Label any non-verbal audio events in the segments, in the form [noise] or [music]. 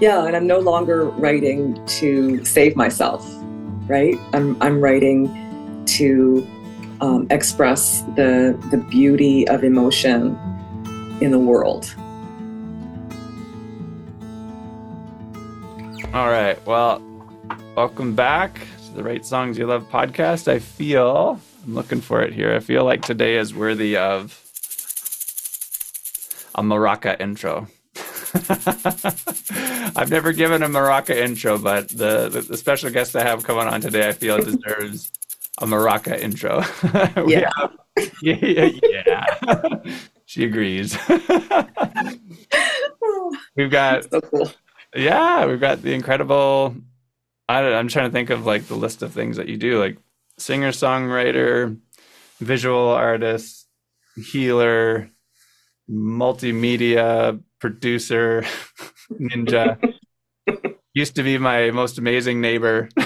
Yeah, and I'm no longer writing to save myself, right? I'm, I'm writing to um, express the, the beauty of emotion in the world. All right. Well, welcome back to the Write Songs You Love podcast. I feel, I'm looking for it here. I feel like today is worthy of a maraca intro. [laughs] I've never given a maraca intro, but the, the, the, special guest I have coming on today, I feel [laughs] deserves a maraca intro. [laughs] yeah. Have, yeah. Yeah. she agrees. we've got, so cool. yeah, we've got the incredible, I, I'm trying to think of like the list of things that you do, like singer, songwriter, visual artist, healer, multimedia producer, [laughs] ninja. Used to be my most amazing neighbor. [laughs]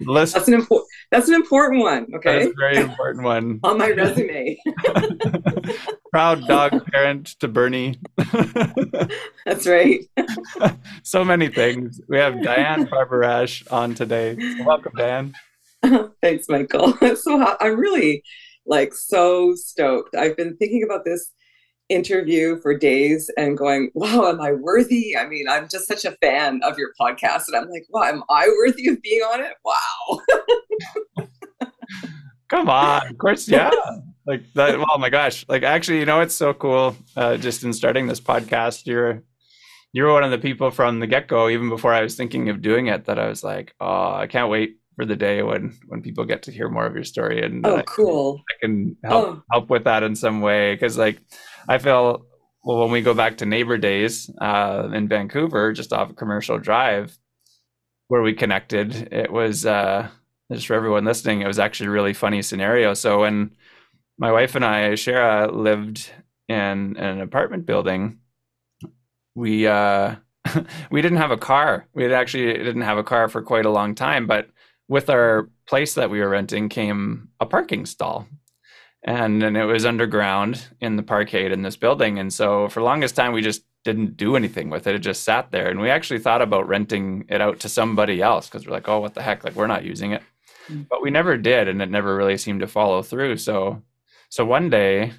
List. That's an important. That's an important one. Okay, that's a very important one [laughs] on my resume. Proud dog parent to Bernie. that's right. so many things. We have Diane Barbarash on today. welcome, Diane. Thanks, Michael. So I'm really like so stoked. I've been thinking about this interview for days and going, [laughs] wow, am I worthy? I mean, I'm just such a fan of your podcast. And I'm like, wow, am I worthy of being on it? Wow. [laughs] Come on. Of course, yeah. Like that. Oh my gosh. Like actually, you know, it's so cool. Uh, just in starting this podcast, you're you're one of the people from the get go, even before I was thinking of doing it, that I was like, oh, I can't wait for the day when when people get to hear more of your story and oh, cool. I can help oh. help with that in some way because like I feel well when we go back to neighbor days uh, in Vancouver, just off Commercial Drive, where we connected. It was uh, just for everyone listening. It was actually a really funny scenario. So when my wife and I, Shara, lived in, in an apartment building, we uh, [laughs] we didn't have a car. We actually didn't have a car for quite a long time, but with our place that we were renting came a parking stall. And and it was underground in the parkade in this building. And so for longest time we just didn't do anything with it. It just sat there. And we actually thought about renting it out to somebody else because we're like oh what the heck? Like we're not using it. Mm. but we never did and it never really seemed to follow through. So so one day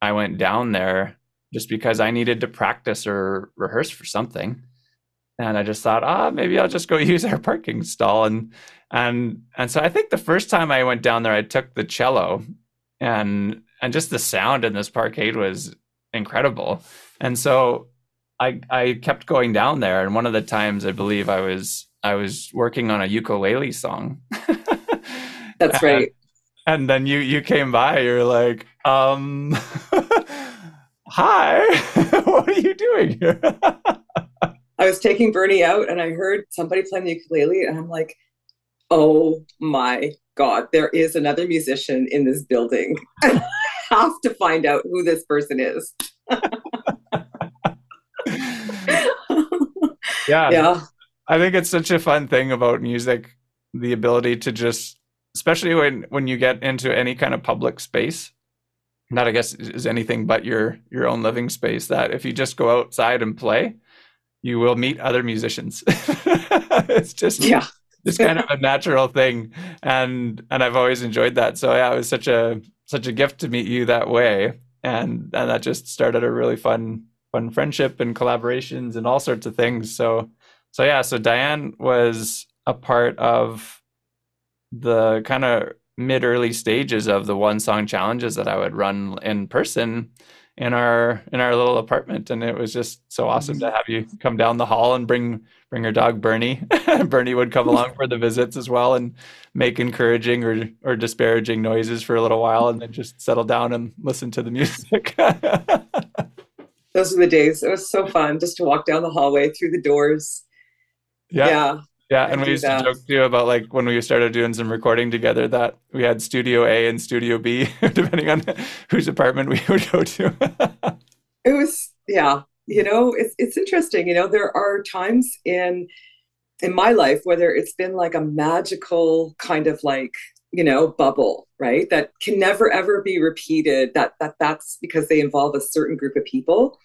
i went down there just because i needed to practice or rehearse for something. And i just thought ah maybe i'll just go [laughs] use our parking stall. And and and so i think the first time i went down there i took the cello and and just the sound in this parkade was incredible. And so I I kept going down there, and one of the times I believe I was I was working on a ukulele song. [laughs] That's right. And, and then you you came by. You're like, um, [laughs] hi, [laughs] what are you doing here? I was taking Bernie out, and I heard somebody playing the ukulele, and I'm like, oh my God, there is another musician in this building. [laughs] I have to find out who this person is. [laughs] yeah. Yeah. I think it's such a fun thing about music, the ability to just especially when when you get into any kind of public space. Not I guess is anything but your your own living space that if you just go outside and play, you will meet other musicians. [laughs] it's just yeah just kind of a natural thing and and i've always enjoyed that. So yeah it was such a such a gift to meet you that way and and that just started a really fun fun friendship and collaborations and all sorts of things. So so yeah so diane was a part of the kind of mid early stages of the one song challenges that i would run in person in our in our little apartment and it was just so awesome to have you come down the hall and bring bring your dog bernie. [laughs] Bernie would come along for the visits as well and make encouraging or or disparaging noises for a little while and then just settle down and listen to the music. [laughs] Those are the days. It was so fun just to walk down the hallway through the doors. Yeah, yeah. Yeah, and we used that. to joke too about like when we started doing some recording together that we had Studio A and Studio B, [laughs] depending on whose apartment we [laughs] would go to. it was yeah, you know, it's it's interesting. You know, there are times in in my life whether it's been like a magical kind of like you know bubble right that can never ever be repeated that that that's because they involve a certain group of people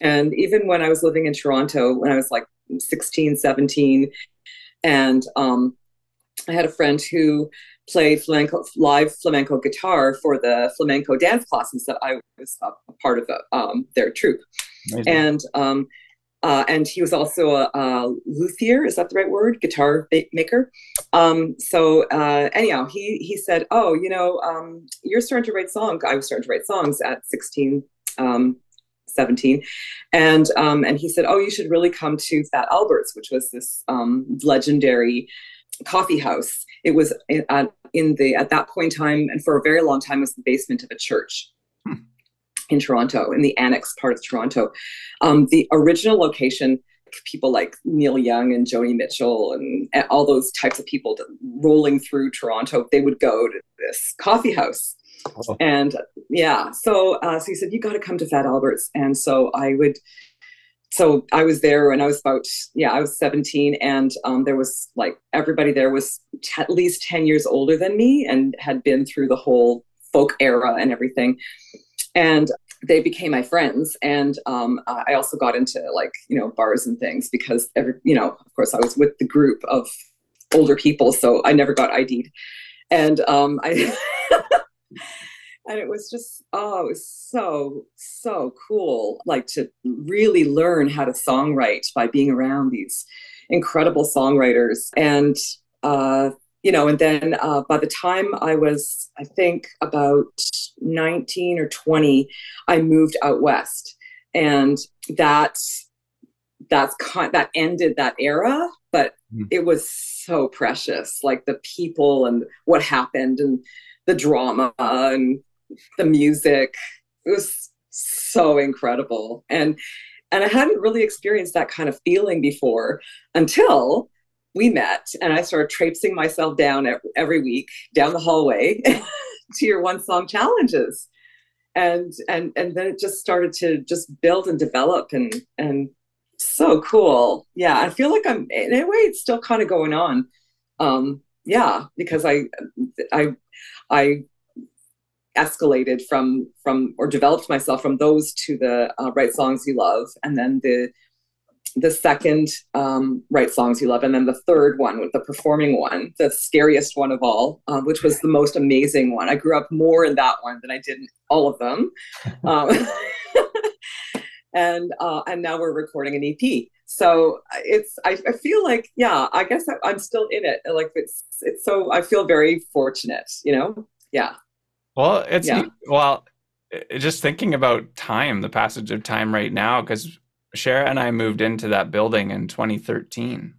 And even when I was living in Toronto, when I was like 16, 17, and um, I had a friend who played flamenco, live flamenco guitar for the flamenco dance classes that I was a part of the, um, their troupe. Amazing. And um, uh, and he was also a, a, luthier. Is that the right word? Guitar maker. Um, so uh, anyhow, he he said, "Oh, you know, um, you're starting to write songs." I was starting to write songs at 16, um, 17, and um, and he said, "Oh, you should really come to Fat Albert's, which was this um, legendary coffee house. It was in, uh, in the at that point in time, and for a very long time, was the basement of a church." Hmm in Toronto, in the annex part of Toronto. Um, the original location, people like Neil Young and Joni Mitchell and, and all those types of people rolling through Toronto, they would go to this coffee house. Oh. And yeah, so uh, so he said you got to come to Fat Albert's, and so I would. So I was there when I was about yeah I was 17, and um, there was like everybody there was t- at least 10 years older than me and had been through the whole folk era and everything and they became my friends and um, i also got into like you know bars and things because every you know of course i was with the group of older people so i never got id'd and um, i [laughs] and it was just oh it was so so cool like to really learn how to songwrite by being around these incredible songwriters and uh, you know and then uh, by the time i was i think about 19 or 20, I moved out west. And that that's con- that ended that era, but mm. it was so precious. Like the people and what happened and the drama and the music. It was so incredible. And and I hadn't really experienced that kind of feeling before until we met and I started traipsing myself down every week down the hallway [laughs] to your one song challenges and and and then it just started to just build and develop and and so cool yeah i feel like i'm in a way it's still kind of going on um yeah because i i i escalated from from or developed myself from those to the uh, write songs you love and then the the second um, write songs you love and then the third one with the performing one the scariest one of all uh, which was the most amazing one. I grew up more in that one than i did in all of them. [laughs] Um, [laughs] and uh, and now we're recording an ep so it's I, I feel like yeah i guess I, i'm still in it like it's it's so i feel very fortunate you know yeah well it's yeah. well just thinking about time the passage of time right now because Shara and I moved into that building in 2013.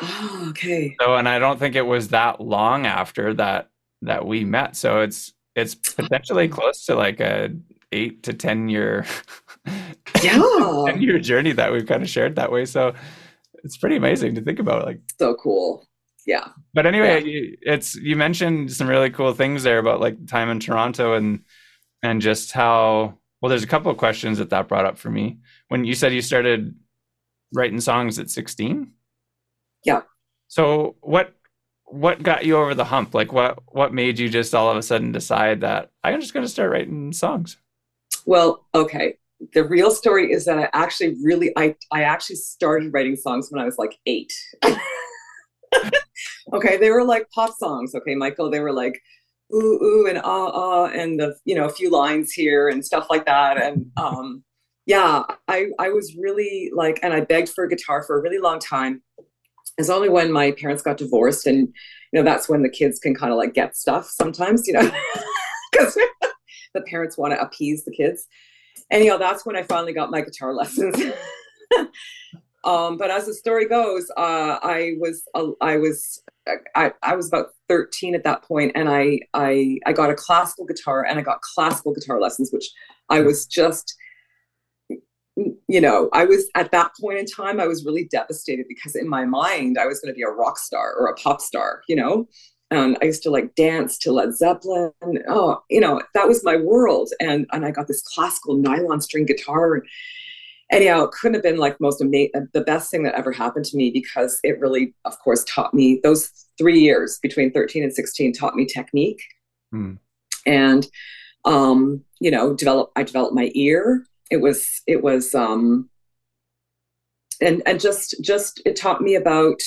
Oh, okay. So, and I don't think it was that long after that that we met. So it's it's oh. potentially close to like a eight to ten year, [laughs] [laughs] yeah, ten year journey that we've kind of shared that way. So it's pretty amazing to think about. Like so cool. Yeah. But anyway, yeah. it's you mentioned some really cool things there about like time in Toronto and and just how well. There's a couple of questions that that brought up for me when you said you started writing songs at 16 yeah so what what got you over the hump like what what made you just all of a sudden decide that i'm just going to start writing songs well okay the real story is that i actually really i i actually started writing songs when i was like eight [laughs] okay they were like pop songs okay michael they were like ooh ooh and ah ah and the you know a few lines here and stuff like that and um yeah, I, I was really like, and I begged for a guitar for a really long time. It's only when my parents got divorced, and you know, that's when the kids can kind of like get stuff sometimes, you know, [laughs] because [laughs] the parents want to appease the kids. Anyhow, that's when I finally got my guitar lessons. [laughs] um, but as the story goes, uh, I was uh, I was I, I was about 13 at that point and I, I I got a classical guitar and I got classical guitar lessons, which I was just you know, I was at that point in time, I was really devastated because in my mind, I was going to be a rock star or a pop star, you know? And I used to like dance to Led Zeppelin. Oh, you know, that was my world. And and I got this classical nylon string guitar. Anyhow, it couldn't have been like most amazing, the best thing that ever happened to me because it really, of course, taught me those three years between 13 and 16 taught me technique. Mm. And, um, you know, develop, I developed my ear it was it was um and and just just it taught me about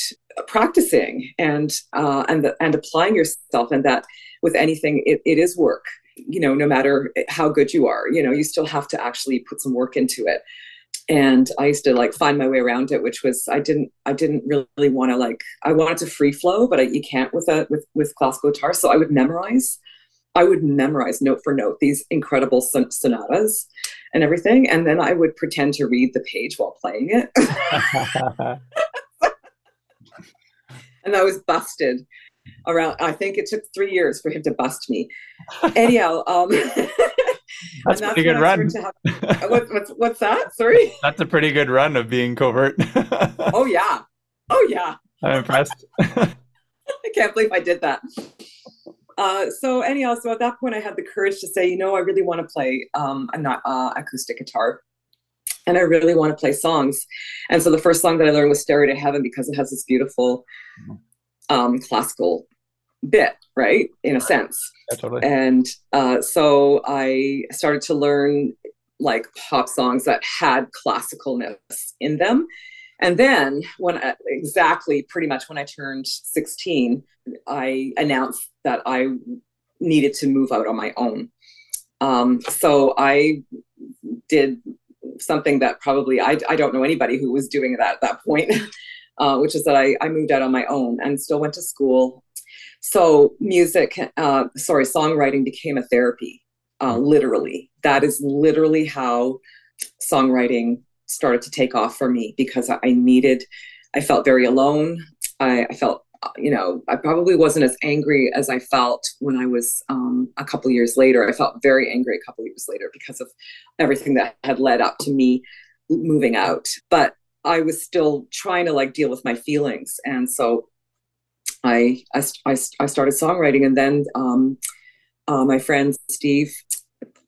practicing and uh and the, and applying yourself and that with anything it, it is work you know no matter how good you are you know you still have to actually put some work into it. And i used to like find my way around it which was i didn't i didn't really want to like i wanted to free flow but I, you can't with a with with classical guitar. So i would memorize i would memorize note for note these incredible son- sonatas and everything. And then i would pretend to read the page while playing it [laughs] [laughs] and i was busted around i think it took three years for him to bust me. Anyhow um [laughs] that's, that's pretty good run. have, what, what's, what's that? Sorry? [laughs] That's a pretty good run of being covert. Oh yeah. Oh yeah. I'm impressed. [laughs] I can't believe i did that. Uh, so anyhow so at that point i had the courage to say you know i really want to play um, a not uh, acoustic guitar and I really want to play songs. And so the first song that I learned was Stairway to Heaven because it has this beautiful um, classical bit, right? In a sense. Yeah, totally. And uh, so I started to learn like pop songs that had classicalness in them. And then when I, exactly pretty much when I turned 16, I announced that I needed to move out on my own. Um, so I did something that probably I, I don't know anybody who was doing that at that point. [laughs] uh, which is that I, I moved out on my own and still went to school. So music, uh, sorry, songwriting became a therapy, uh, literally. That is literally how songwriting started to take off for me because I needed, I felt very alone. I, I felt you know, I probably wasn't as angry as I felt when I was um, a couple years later. I felt very angry a couple years later because of everything that had led up to me moving out. But I was still trying to like deal with my feelings. And so I, I, I, I started songwriting. And then um, uh, my friend Steve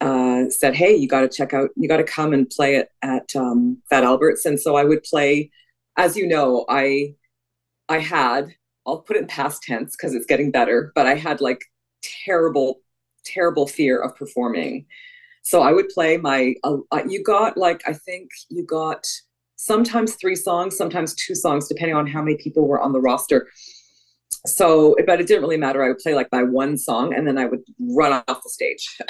uh, said, Hey, you got to check out, you got to come and play it at um, Fat Albert's. And so I would play, as you know, I, I had, I'll put it in past tense because it's getting better, but I had like terrible, terrible fear of performing. So I would play my, uh, you got like, I think you got sometimes three songs, sometimes two songs, depending on how many people were on the roster. So, but it didn't really matter. I would play like my one song and then I would run off the stage. [laughs]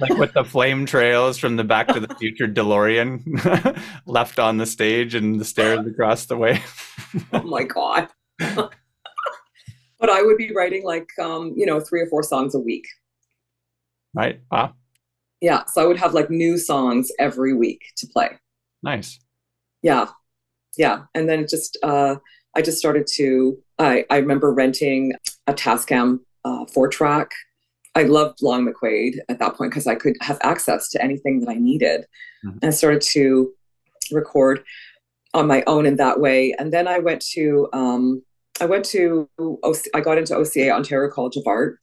Like with the flame trails from the Back to the Future DeLorean [laughs] left on the stage and the stairs across the way. oh my God. but I would be writing like, um, you know, three or four songs a week. Right. Ah. yeah so i would have like new songs every week to play nice yeah yeah and then it just uh i just started to i i remember renting a tascam uh, four track i loved long mcquade at that point because i could have access to anything that i needed mm-hmm. and i started to record on my own in that way and then i went to um i went to OC, i got into oca ontario college of art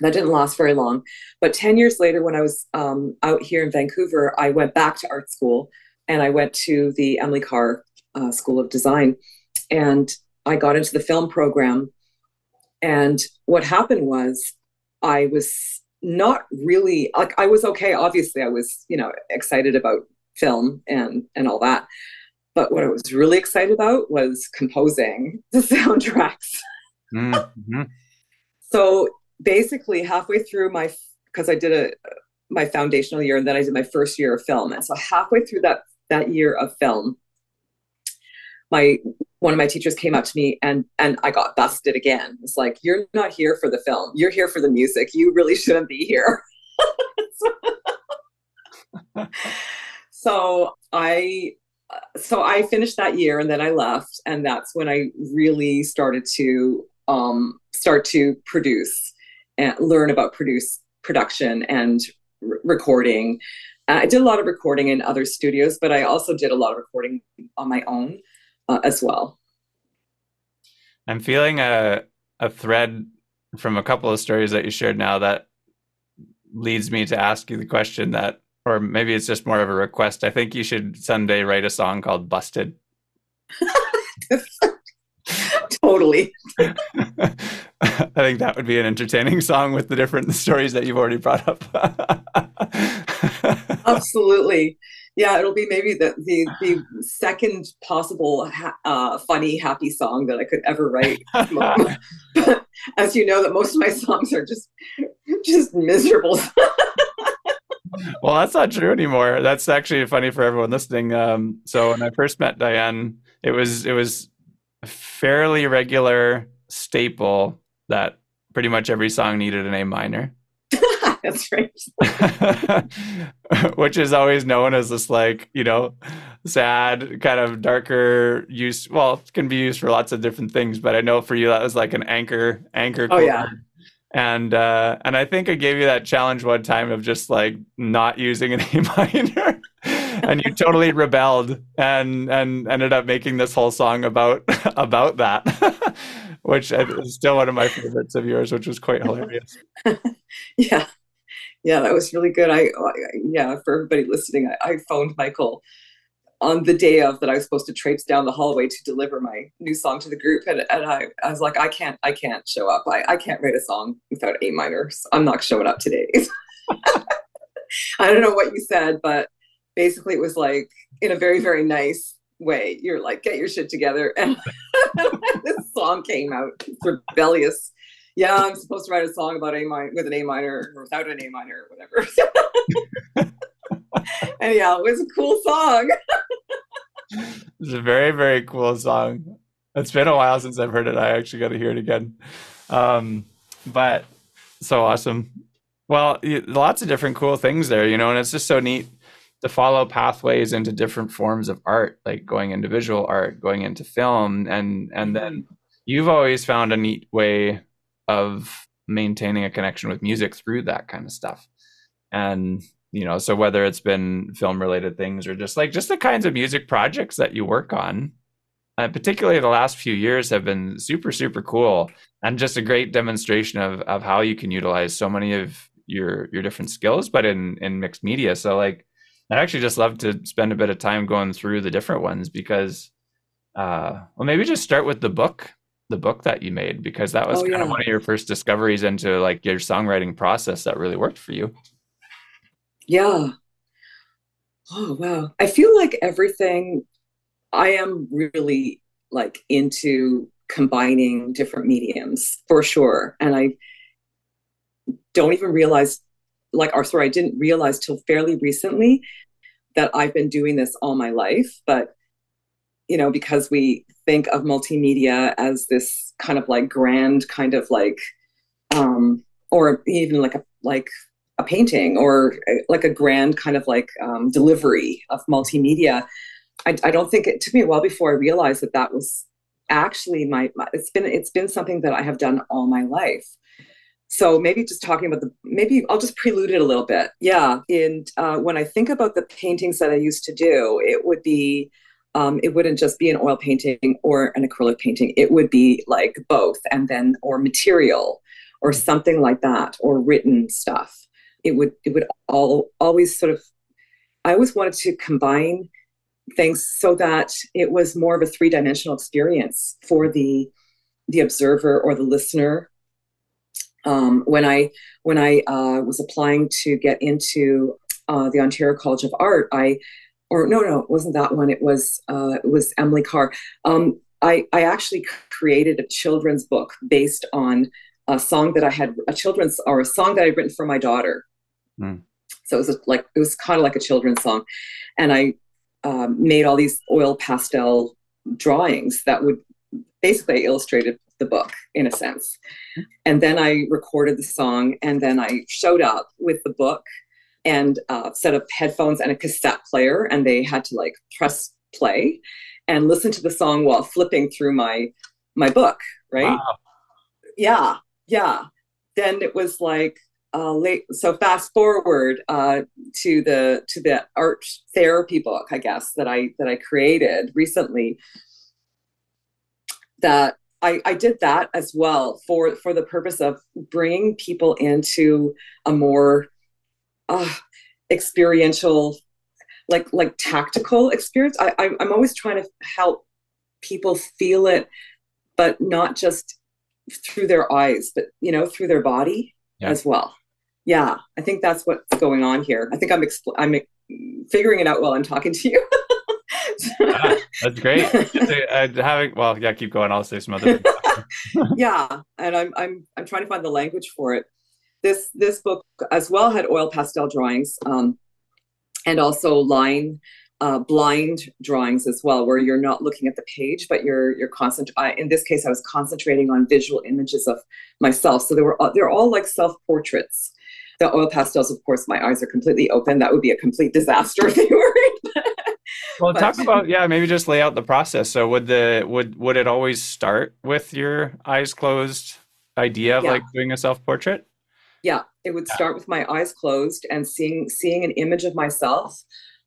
that didn't last very long. But 10 years later, when I was um, out here in Vancouver, I went back to art school and I went to the Emily Carr uh, School of Design. And I got into the film program. And what happened was I was not really like I was okay. Obviously, I was, you know, excited about film and and all that. But what I was really excited about was composing the [laughs] soundtracks. Mm-hmm. so basically halfway through my because I did a my foundational year and then I did my first year of film. And so halfway through that that year of film, my one of my teachers came up to me and and I got busted again. It's like you're not here for the film. You're here for the music. You really shouldn't be here. [laughs] so I so I finished that year and then I left and that's when I really started to um, start to produce and learn about produce production and r- recording. I did a lot of recording in other studios, but I also did a lot of recording on my own uh, as well. I'm feeling a a thread from a couple of stories that you shared now that leads me to ask you the question that or maybe it's just more of a request. I think you should someday write a song called Busted. [laughs] totally. [laughs] I think that would be an entertaining song with the different [laughs] stories that you've already brought up. Absolutely. Yeah, it'll be maybe the the, the [sighs] second possible ha- uh, funny happy song that I could ever write. [laughs] [laughs] As you know, that most of my songs are just just miserable. [laughs] well, that's not true anymore. That's actually funny for everyone listening. Um, so when I first met Diane, it was it was a fairly regular staple that pretty much every song needed an A minor. That's right. [laughs] Which is always known as this like, you know, sad, kind of darker use well, it can be used for lots of different things, but I know for you that was like an anchor anchor Oh yeah. And uh and I think I gave you that challenge one time of just like not using an A [laughs] minor. and you totally rebelled and and ended up making this whole song about [laughs] about that which is still one of my favorites of yours which was quite hilarious yeah yeah that was really good. I, I yeah for everybody listening I, I, phoned michael on the day of that i was supposed to traipse down the hallway to deliver my new song to the group and, and I, I was like i can't i can't show up. I, I can't write a song without a minors. I'm not showing up today. [laughs] I don't know what you said but basically it was like in a very very nice way you're like get your shit together. [laughs] And [laughs] this song came out rebellious yeah i'm supposed to write a song about a minor with an a minor or without an a minor or whatever. [laughs] And yeah it was a cool song. [laughs] It's a very very cool song. It's been a while since i've heard it. I actually got to hear it again. Um, but so awesome. Well lots of different cool things there you know and it's just so neat to follow pathways into different forms of art, like going into visual art, going into film, and and then mm-hmm. you've always found a neat way of maintaining a connection with music through that kind of stuff. And you know, so whether it's been film related things or just like just the kinds of music projects that you work on, uh, particularly the last few years have been super super cool and just a great demonstration of of how you can utilize so many of your your different skills, but in in mixed media. So like I'd actually just love to spend a bit of time going through the different ones because, uh, well, maybe just start with the book, the book that you made, because that was oh, kind yeah. of one of your first discoveries into like your songwriting process that really worked for you. Yeah. Oh, wow. I feel like everything, I am really like into combining different mediums for sure. And I don't even realize like or sorry i didn't realize till fairly recently that I've been doing this all my life, but you know, because we think of multimedia as this kind of like grand kind of like um or even like a like a painting or like a grand kind of like um, delivery of multimedia I, I don't think it took me a while before i realized that that was actually my, my it's been it's been something that i have done all my life so maybe just talking about the maybe I'll just prelude it a little bit. Yeah, and uh, when I think about the paintings that I used to do, it would be um, it wouldn't just be an oil painting or an acrylic painting. It would be like both, and then or material or something like that, or written stuff. It would it would all always sort of. I always wanted to combine things so that it was more of a three dimensional experience for the the observer or the listener um, when I when I uh, was applying to get into uh, the Ontario College of Art, I or no no it wasn't that one. It was uh, it was Emily Carr. Um, I I actually created a children's book based on a song that I had a children's or a song that I'd written for my daughter. Mm. So it was like it was kind of like a children's song, and I um, made all these oil pastel drawings that would basically illustrated the book in a sense. And then I recorded the song and then I showed up with the book and a set of headphones and a cassette player and they had to like press play and listen to the song while flipping through my my book, right? Wow. Yeah. Yeah. Then it was like uh, late so fast forward uh, to the to the art therapy book i guess that i that i created recently that I, I did that as well for for the purpose of bringing people into a more uh, experiential like like tactical experience I, I i'm always trying to help people feel it but not just through their eyes, but you know, through their body yeah. as well. Yeah, I think that's what's going on here. I think I'm expl- I'm figuring it out while I'm talking to you. [laughs] ah, that's great. Uh, having well, yeah, keep going. I'll say some other. [laughs] yeah, and I'm I'm I'm trying to find the language for it. This this book as well had oil pastel drawings, um, and also line uh, blind drawings as well, where you're not looking at the page, but you're you're constant. in this case, I was concentrating on visual images of myself. So they were they're all like self portraits. The oil pastels, of course, my eyes are completely open. That would be a complete disaster if they were. [laughs] well, but, talk about yeah, maybe just lay out the process. So would the would would it always start with your eyes closed idea of yeah. like doing a self portrait? Yeah, it would start with my eyes closed and seeing seeing an image of myself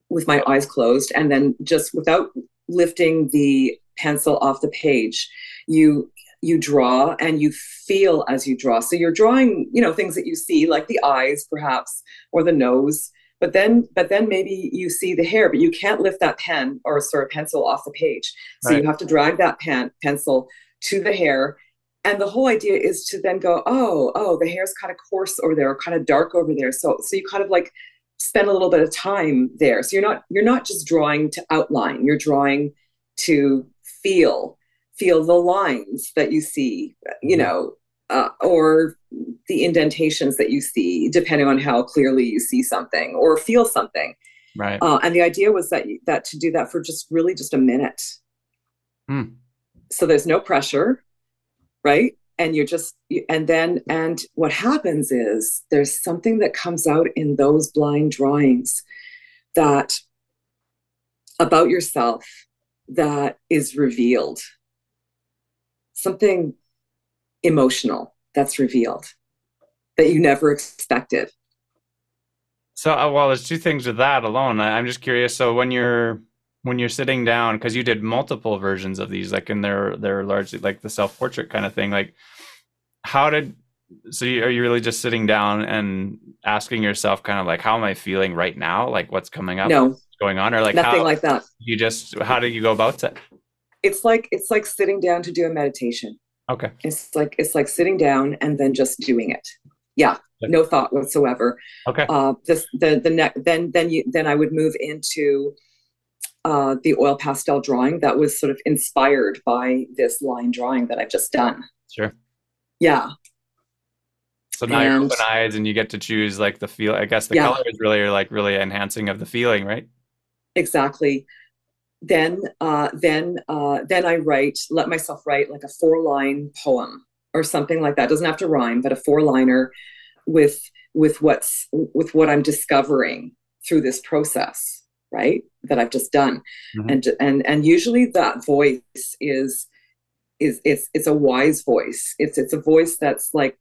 with my eyes closed and then just without lifting the pencil off the page you you draw and you feel as you draw. So you're drawing you know things that you see like the eyes perhaps or the nose but then but then maybe you see the hair but you can't lift that pen or sort of pencil off the page. So right. you have to drag that pen pencil to the hair and the whole idea is to then go oh oh the hair's kind of coarse over there or kind of dark over there. So so you kind of like spend a little bit of time there. So you're not you're not just drawing to outline. You're drawing to feel feel the lines that you see you mm-hmm. know uh, or the indentations that you see depending on how clearly you see something or feel something. Right. Uh, and the idea was that that to do that for just really just a minute. Mm. so there's no pressure right? And you're just and then and what happens is there's something that comes out in those blind drawings that about yourself that is revealed. Something emotional that's revealed that you never expected. So uh, well there's two things with that alone. I'm just curious. So when you're when you're sitting down because you did multiple versions of these like and they're they're largely like the self-portrait kind of thing like how did so you, are you really just sitting down and asking yourself kind of like how am i feeling right now? Like what's coming up? No. Going on? Or like nothing how, like that. you just how do you go about it? It's like it's like sitting down to do a meditation. Okay. It's like it's like sitting down and then just doing it. Yeah no thought whatsoever. Okay. Uh this the the next then then you then i would move into uh, the oil pastel drawing that was sort of inspired by this line drawing that I've just done. Sure. Yeah. So now and, you're open eyes and you get to choose like the feel. I guess the yeah. color is really like really enhancing of the feeling, right? Exactly. Then, uh, then, uh, then I write. Let myself write like a four-line poem or something like that. It doesn't have to rhyme, but a four-liner with with what's with what I'm discovering through this process right that i've just done. Mm-hmm. and and and usually that voice is is it's it's a wise voice. It's it's a voice that's like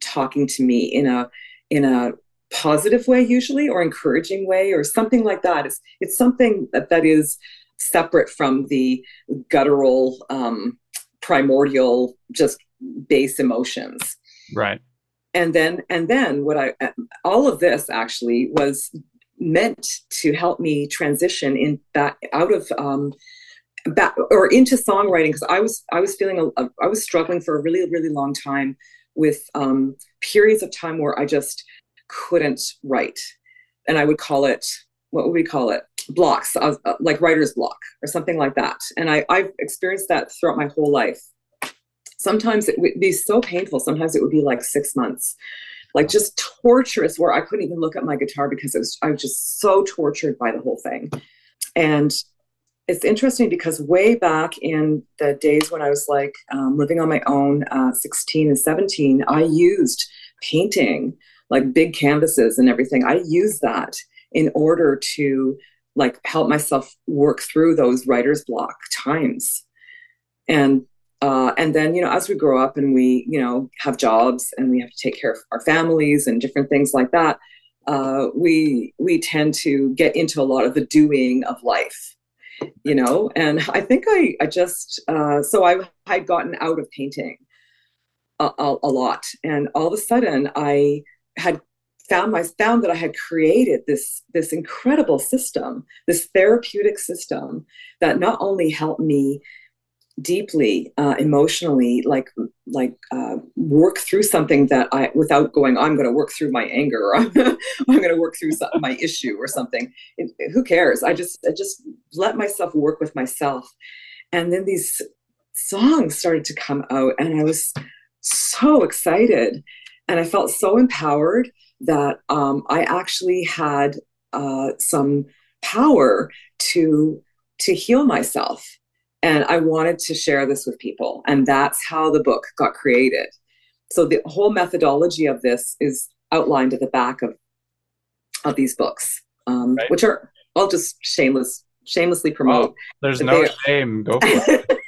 talking to me in a in a positive way usually or encouraging way or something like that. It's it's something that, that is separate from the guttural um primordial just base emotions. Right. And then and then what i all of this actually was meant to help me transition in back out of um, back or into songwriting because I was I was feeling a, a, I was struggling for a really really long time with um, periods of time where I just couldn't write, and I would call it what would we call it blocks uh, like writer's block or something like that. And I I've experienced that throughout my whole life. Sometimes it would be so painful. Sometimes it would be like six months like just torturous where I couldn't even look at my guitar because it was I was just so tortured by the whole thing. And it's interesting because way back in the days when I was like um, living on my own, uh, 16 and 17, I used painting, like big canvases and everything. I used that in order to like help myself work through those writer's block times. And uh, and then, you know, as we grow up and we, you know, have jobs and we have to take care of our families and different things like that, uh, we we tend to get into a lot of the doing of life, you know. And I think I I just uh, so I had gotten out of painting a, a, a lot, and all of a sudden I had found my found that I had created this this incredible system, this therapeutic system that not only helped me deeply uh, emotionally like like uh, work through something that i without going i'm going to work through my anger or [laughs] i'm, going to work through some, my issue or something. It, who cares? I just i just let myself work with myself. And then these songs started to come out and i was so excited. And i felt so empowered that um, i actually had uh, some power to to heal myself and I wanted to share this with people. And that's how the book got created. So the whole methodology of this is outlined at the back of, of these books, um, right. which are, I'll just shameless, shamelessly promote. Oh, there's no shame. Go for it.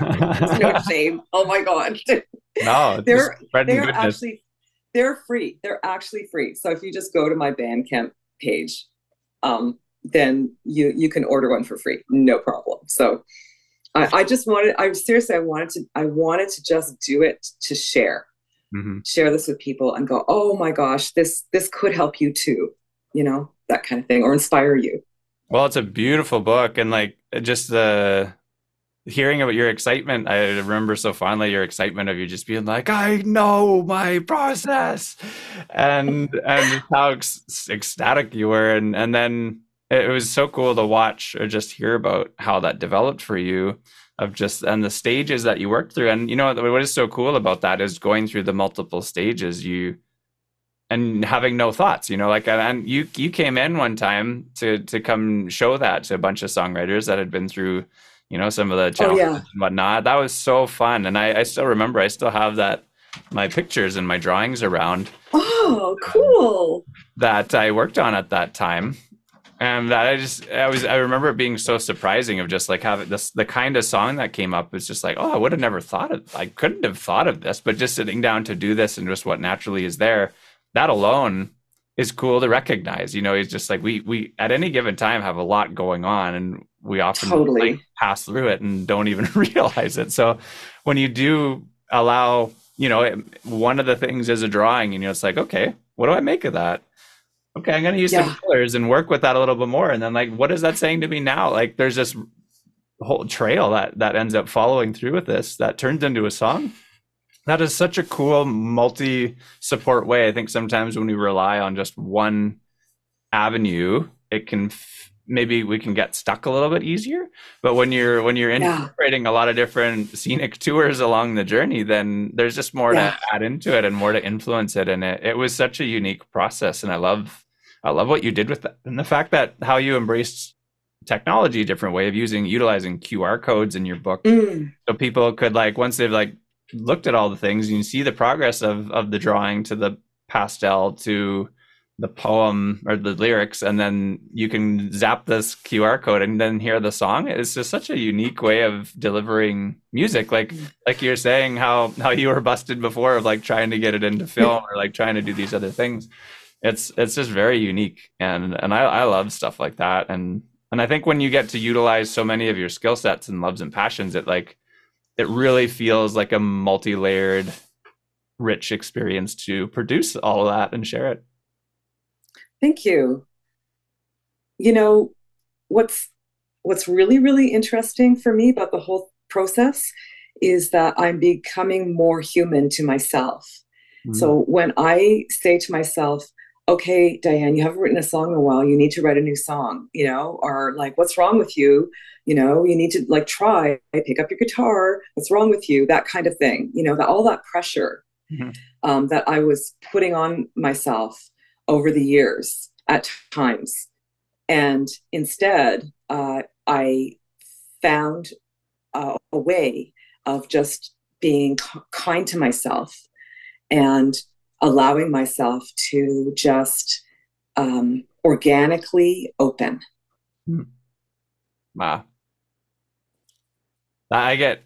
[laughs] no [laughs] shame. Oh my God. No, [laughs] they're, they're actually, they're free. They're actually free. So if you just go to my Bandcamp page, um, then you you can order one for free, no problem. So I, I just wanted, I seriously, I wanted to, I wanted to just do it to share, mm-hmm. share this with people, and go, oh my gosh, this this could help you too, you know, that kind of thing, or inspire you. Well, it's a beautiful book, and like just the hearing about your excitement i remember so fondly your excitement of you just being like i know my process and and how ec- ecstatic you were and and then it was so cool to watch or just hear about how that developed for you of just and the stages that you worked through. And you know what is so cool about that is going through the multiple stages you and having no thoughts you know like and you you came in one time to to come show that to a bunch of songwriters that had been through you know some of the challenges oh, yeah. and whatnot. That was so fun. And I, I still remember i still have that my pictures and my drawings around. Oh cool. That i worked on at that time and that I just I was I remember it being so surprising of just like having this the kind of song that came up was just like oh I would have never thought of I couldn't have thought of this but just sitting down to do this and just what naturally is there that alone is cool to recognize you know it's just like we we at any given time have a lot going on and we often totally. like, pass through it and don't even [laughs] realize it so when you do allow you know one of the things is a drawing and you know it's like okay what do I make of that okay, I'm going to use yeah. some colors and work with that a little bit more. And then like, what is that saying to me now? Like there's this whole trail that, that ends up following through with this that turns into a song. That is such a cool multi support way. I think sometimes when we rely on just one avenue, it can f- maybe we can get stuck a little bit easier. But when you're when you're incorporating yeah. a lot of different scenic tours along the journey, then there's just more yeah. to add into it and more to influence it. And it it was such a unique process, and I love I love what you did with that. And the fact that how you embraced technology, a different way of using, utilizing QR codes in your book. Mm. So people could like, once they've like looked at all the things, you can see the progress of, of the drawing to the pastel to the poem or the lyrics and then you can zap this QR code and then hear the song. It's just such a unique way of delivering music. Like mm. like you're saying how how you were busted before of like trying to get it into film [laughs] or like trying to do these other things it's it's just very unique. And and I, I love stuff like that. And and I think when you get to utilize so many of your skill sets and loves and passions it like it really feels like a multi-layered rich experience to produce all of that and share it. Thank you. You know what's what's really really interesting for me about the whole process is that i'm becoming more human to myself. Mm-hmm. so when i say to myself okay, Diane, you haven't written a song in a while. You need to write a new song, you know, or like, what's wrong with you? You know, you need to like try, pick up your guitar. What's wrong with you? That kind of thing, you know, that all that pressure mm-hmm. um, that I was putting on myself over the years at times. And instead, uh, I found uh, a way of just being k- kind to myself and allowing myself to just um, organically open. Hmm. Wow. I get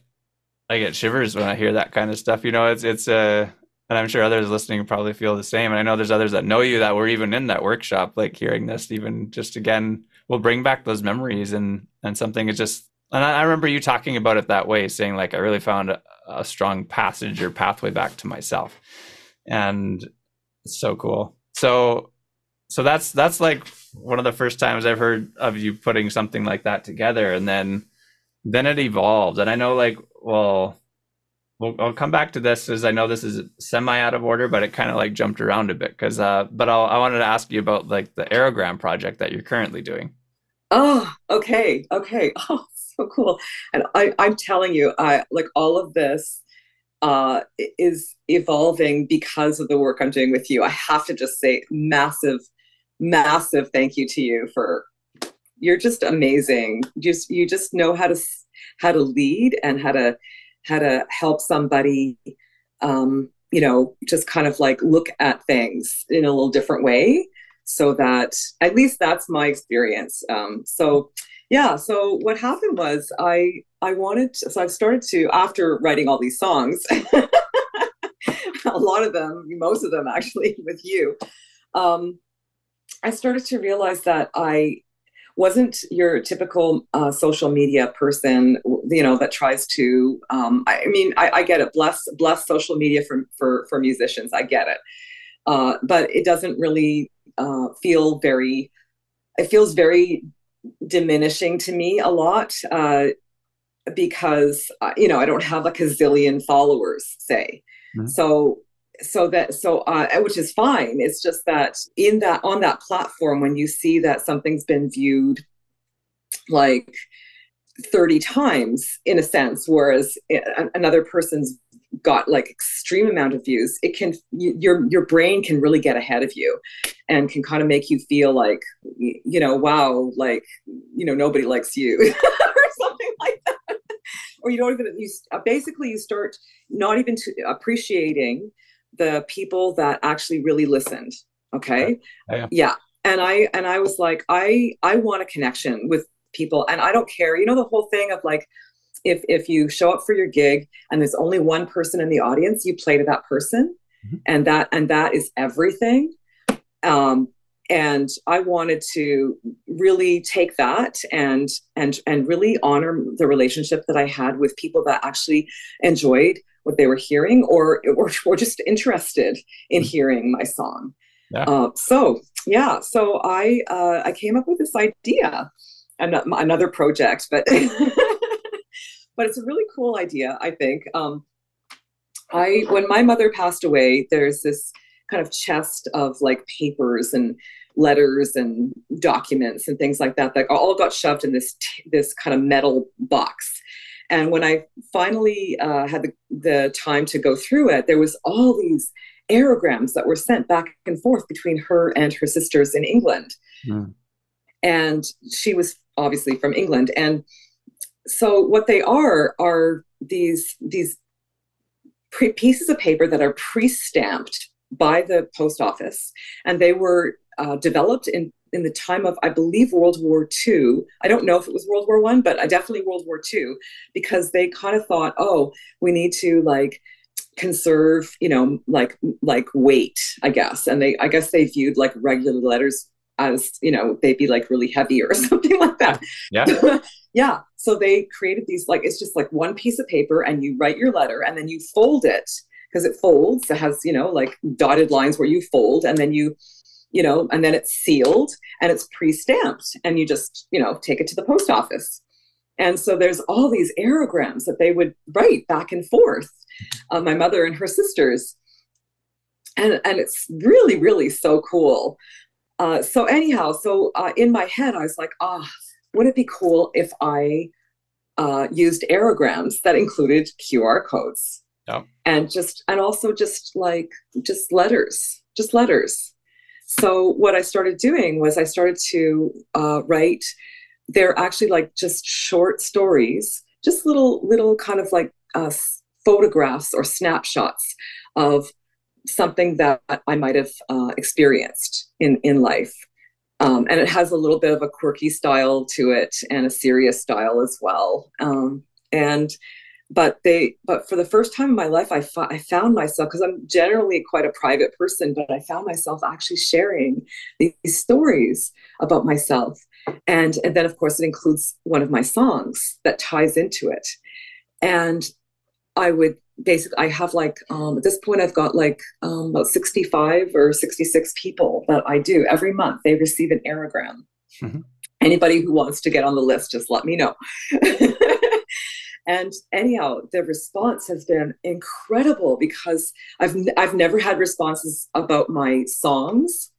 I get shivers when I hear that kind of stuff. You know, it's it's uh and I'm sure others listening probably feel the same. And I know there's others that know you that were even in that workshop, like hearing this, even just again, will bring back those memories and and something is just and I, I remember you talking about it that way, saying like I really found a, a strong passage or pathway back to myself and so cool. So so that's that's like one of the first times I've heard of you putting something like that together, and then then it evolved, and I know like well. We'll, I'll come back to this as I know this is semi out of order, but it kind of like jumped around a bit because. Uh, but I'll, I wanted to ask you about like the Aerogram project that you're currently doing. Oh, okay, okay. [laughs] Oh, so cool. And I, I'm telling you, I like all of this uh, is evolving because of the work I'm doing with you. I have to just say massive, massive thank you to you for you're just amazing. Just you just know how to how to lead and how to how to help somebody um, you know, just kind of like look at things in a little different way so that at least that's my experience. Um, so yeah, so what happened was I I wanted to, so I started to after writing all these songs, [laughs] a lot of them, most of them actually [laughs] with you. Um, I started to realize that I wasn't your typical uh, social media person, you know, that tries to. Um, I, I, mean, I, I, get it. Bless, bless social media for for for musicians. I get it, uh, but it doesn't really uh, feel very. It feels very diminishing to me a lot uh, because uh, you know I don't have like a zillion followers, say. Mm-hmm. So so that so uh, which is fine. It's just that in that on that platform when you see that something's been viewed like 30 times in a sense whereas another person's got like extreme amount of views it can your your brain can really get ahead of you and can kind of make you feel like you know wow like you know nobody likes you [laughs] or something like that. Or you don't even you uh, basically you start not even to appreciating the people that actually really listened okay? Yeah. yeah and i and i was like i i want a connection with people and i don't care you know the whole thing of like if if you show up for your gig and there's only one person in the audience you play to that person mm-hmm. and that and that is everything um, and i wanted to really take that and and and really honor the relationship that i had with people that actually enjoyed what they were hearing or or, or just interested in mm-hmm. hearing my song yeah. Uh, so yeah so i uh, i came up with this idea and another project but [laughs] but it's a really cool idea, I think. Um, I when my mother passed away, there's this kind of chest of like papers and letters and documents and things like that that all got shoved in this t- this kind of metal box. And when I finally uh, had the, the time to go through it, there was all these aerograms that were sent back and forth between her and her sisters in England. Mm. And she was obviously from England. And so what they are are these these pre- pieces of paper that are pre-stamped by the post office, and they were uh, developed in in the time of I believe World War II. I don't know if it was World War One, but I definitely World War II, because they kind of thought, oh, we need to like conserve, you know, like like weight, I guess, and they I guess they viewed like regular letters as you know they'd be like really heavy or [laughs] something like that. Yeah. [laughs] Yeah. So they created these like it's just like one piece of paper and you write your letter and then you fold it. Because it folds. It has you know like dotted lines where you fold and then you you know and then it's sealed and it's pre-stamped and you just you know take it to the post office. And so there's all these aerograms that they would write back and forth uh, my mother and her sisters. And and it's really really so cool uh, so anyhow, so uh, in my head, I was like, ah, oh, would it be cool if I uh, used aerograms that included QR codes? Yeah. And just and also just like just letters, just letters. So what I started doing was I started to uh, write. They're actually like just short stories, just little little kind of like uh, photographs or snapshots of something that I might have uh, experienced in in life. Um, and it has a little bit of a quirky style to it and a serious style as well. Um, and but they but for the first time in my life, I, I found myself because I'm generally quite a private person, but I found myself actually sharing these stories about myself. And, and then of course it includes one of my songs that ties into it. And I would basically i have like um, at this point i've got like um, about 65 or 66 people that i do every month they receive an aerogram mm-hmm. Anybody who wants to get on the list, just let me know. [laughs] and anyhow, the response has been incredible because I've I've never had responses about my songs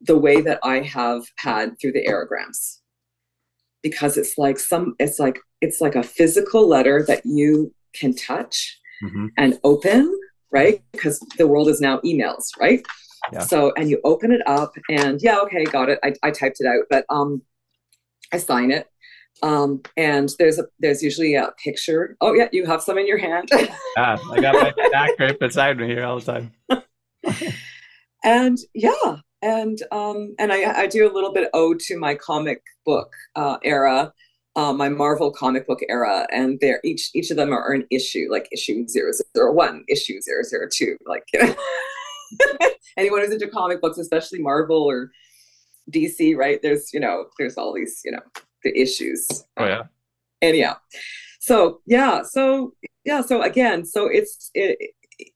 the way that I have had through the aerograms. Because it's like some it's like it's like a physical letter that you can touch mm-hmm. and open, right? Because the world is now emails, right? Yeah. So and you open it up and yeah, okay, got it. I, I typed it out, but um I sign it. Um, and there's a there's usually a picture. Oh yeah, you have some in your hand. [laughs] yeah, I got my stack right beside me here all the time. [laughs] and yeah, and um, and I, I do a little bit ode to my comic book uh, era, uh, my Marvel comic book era, and they're each each of them are an issue, like issue 001, issue 002, like you know. [laughs] anyone who's into comic books, especially Marvel or DC, right? There's, you know, there's all these, you know, the issues. Oh yeah. And yeah. So yeah, so yeah, so again, so it's it,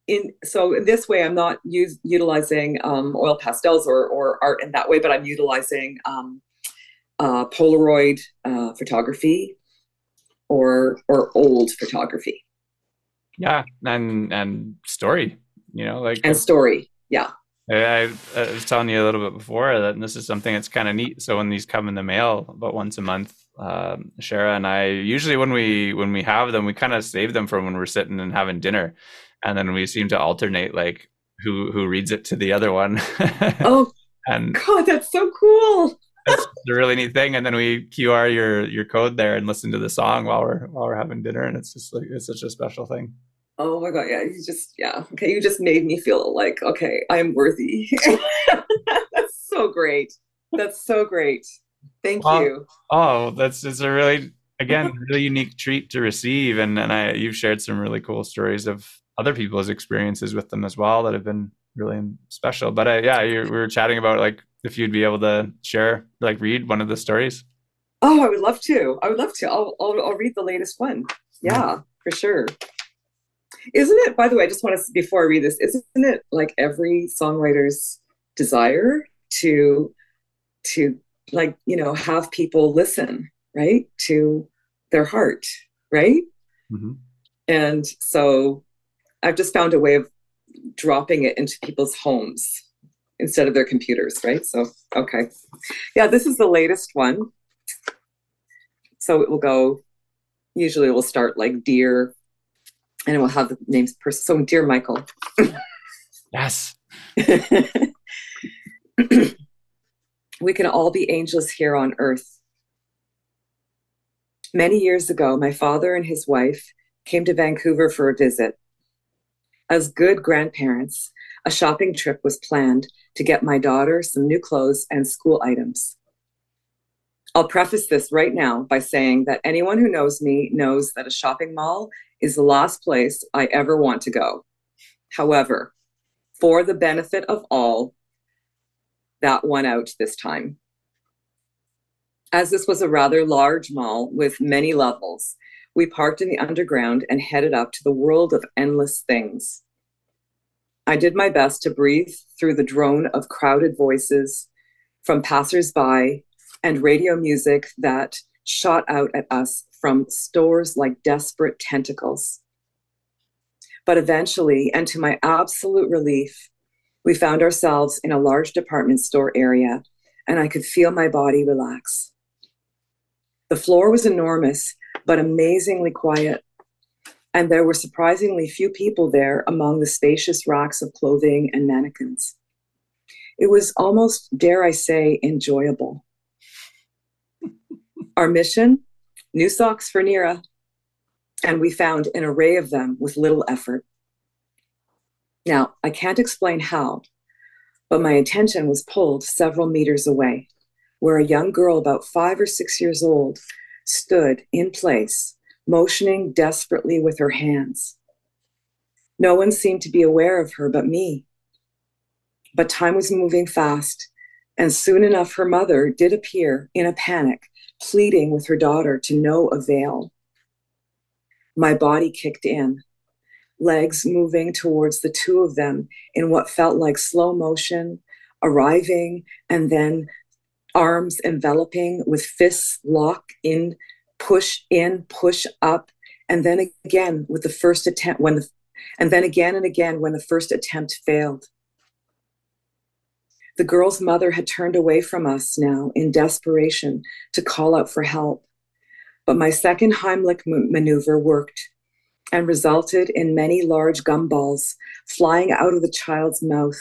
in so in this way, I'm not use, utilizing um, oil pastels or or art in that way, but I'm utilizing um, uh, Polaroid uh, photography or or old photography. Yeah, and and story, you know, like and story. Yeah. I, I, was telling you a little bit before that this is something that's kind of neat. So when these come in the mail about once a month, um, Shara and I usually when we when we have them, we kind of save them from when we're sitting and having dinner, and then we seem to alternate like who who reads it to the other one. [laughs] oh, and God, that's so cool. That's a really neat thing. And then we QR your your code there and listen to the song while we're while we're having dinner, and it's just like it's such a special thing. Oh my god, yeah, you just yeah. Okay, you just made me feel like okay, I'm worthy. [laughs] that's so great. That's so great. Thank you. Oh, that's it's a really again really unique treat to receive, and and I you've shared some really cool stories of other people's experiences with them as well that have been really special. But uh, yeah, we were chatting about like if you'd be able to share like read one of the stories. Oh, I would love to. I would love to. I'll I'll, I'll read the latest one. Yeah, for sure. Isn't it, by the way, I just want to, before I read this, isn't it like every songwriter's desire to, to like, you know, have people listen, right? To their heart, right? Mm-hmm. And so I've just found a way of dropping it into people's homes instead of their computers, right? So, okay. Yeah, this is the latest one. So it will go, usually it will start like Dear and it will have the names so dear michael yes [laughs] we can all be angels here on earth many years ago my father and his wife came to vancouver for a visit as good grandparents a shopping trip was planned to get my daughter some new clothes and school items I'll preface this right now by saying that anyone who knows me knows that a shopping mall is the last place I ever want to go. However, for the benefit of all, that won out this time. As this was a rather large mall with many levels, we parked in the underground and headed up to the world of endless things. I did my best to breathe through the drone of crowded voices from passersby and radio music that shot out at us from stores like desperate tentacles. But eventually, and to my absolute relief, we found ourselves in a large department store area, and I could feel my body relax. The floor was enormous, but amazingly quiet, and there were surprisingly few people there among the spacious racks of clothing and mannequins. It was almost, dare I say, enjoyable. [laughs] Our mission new socks for Nira, and we found an array of them with little effort. Now, I can't explain how, but my attention was pulled several meters away, where a young girl about five or six years old stood in place, motioning desperately with her hands. No one seemed to be aware of her but me. But time was moving fast, and soon enough her mother did appear in a panic pleading with her daughter to no avail. My body kicked in, legs moving towards the two of them in what felt like slow motion, arriving and then arms enveloping with fists lock in, push in, push up, and then again with the first attempt when the and then again and again when the first attempt failed. The girl's mother had turned away from us now in desperation to call out for help. But my second Heimlich maneuver worked and resulted in many large gumballs flying out of the child's mouth,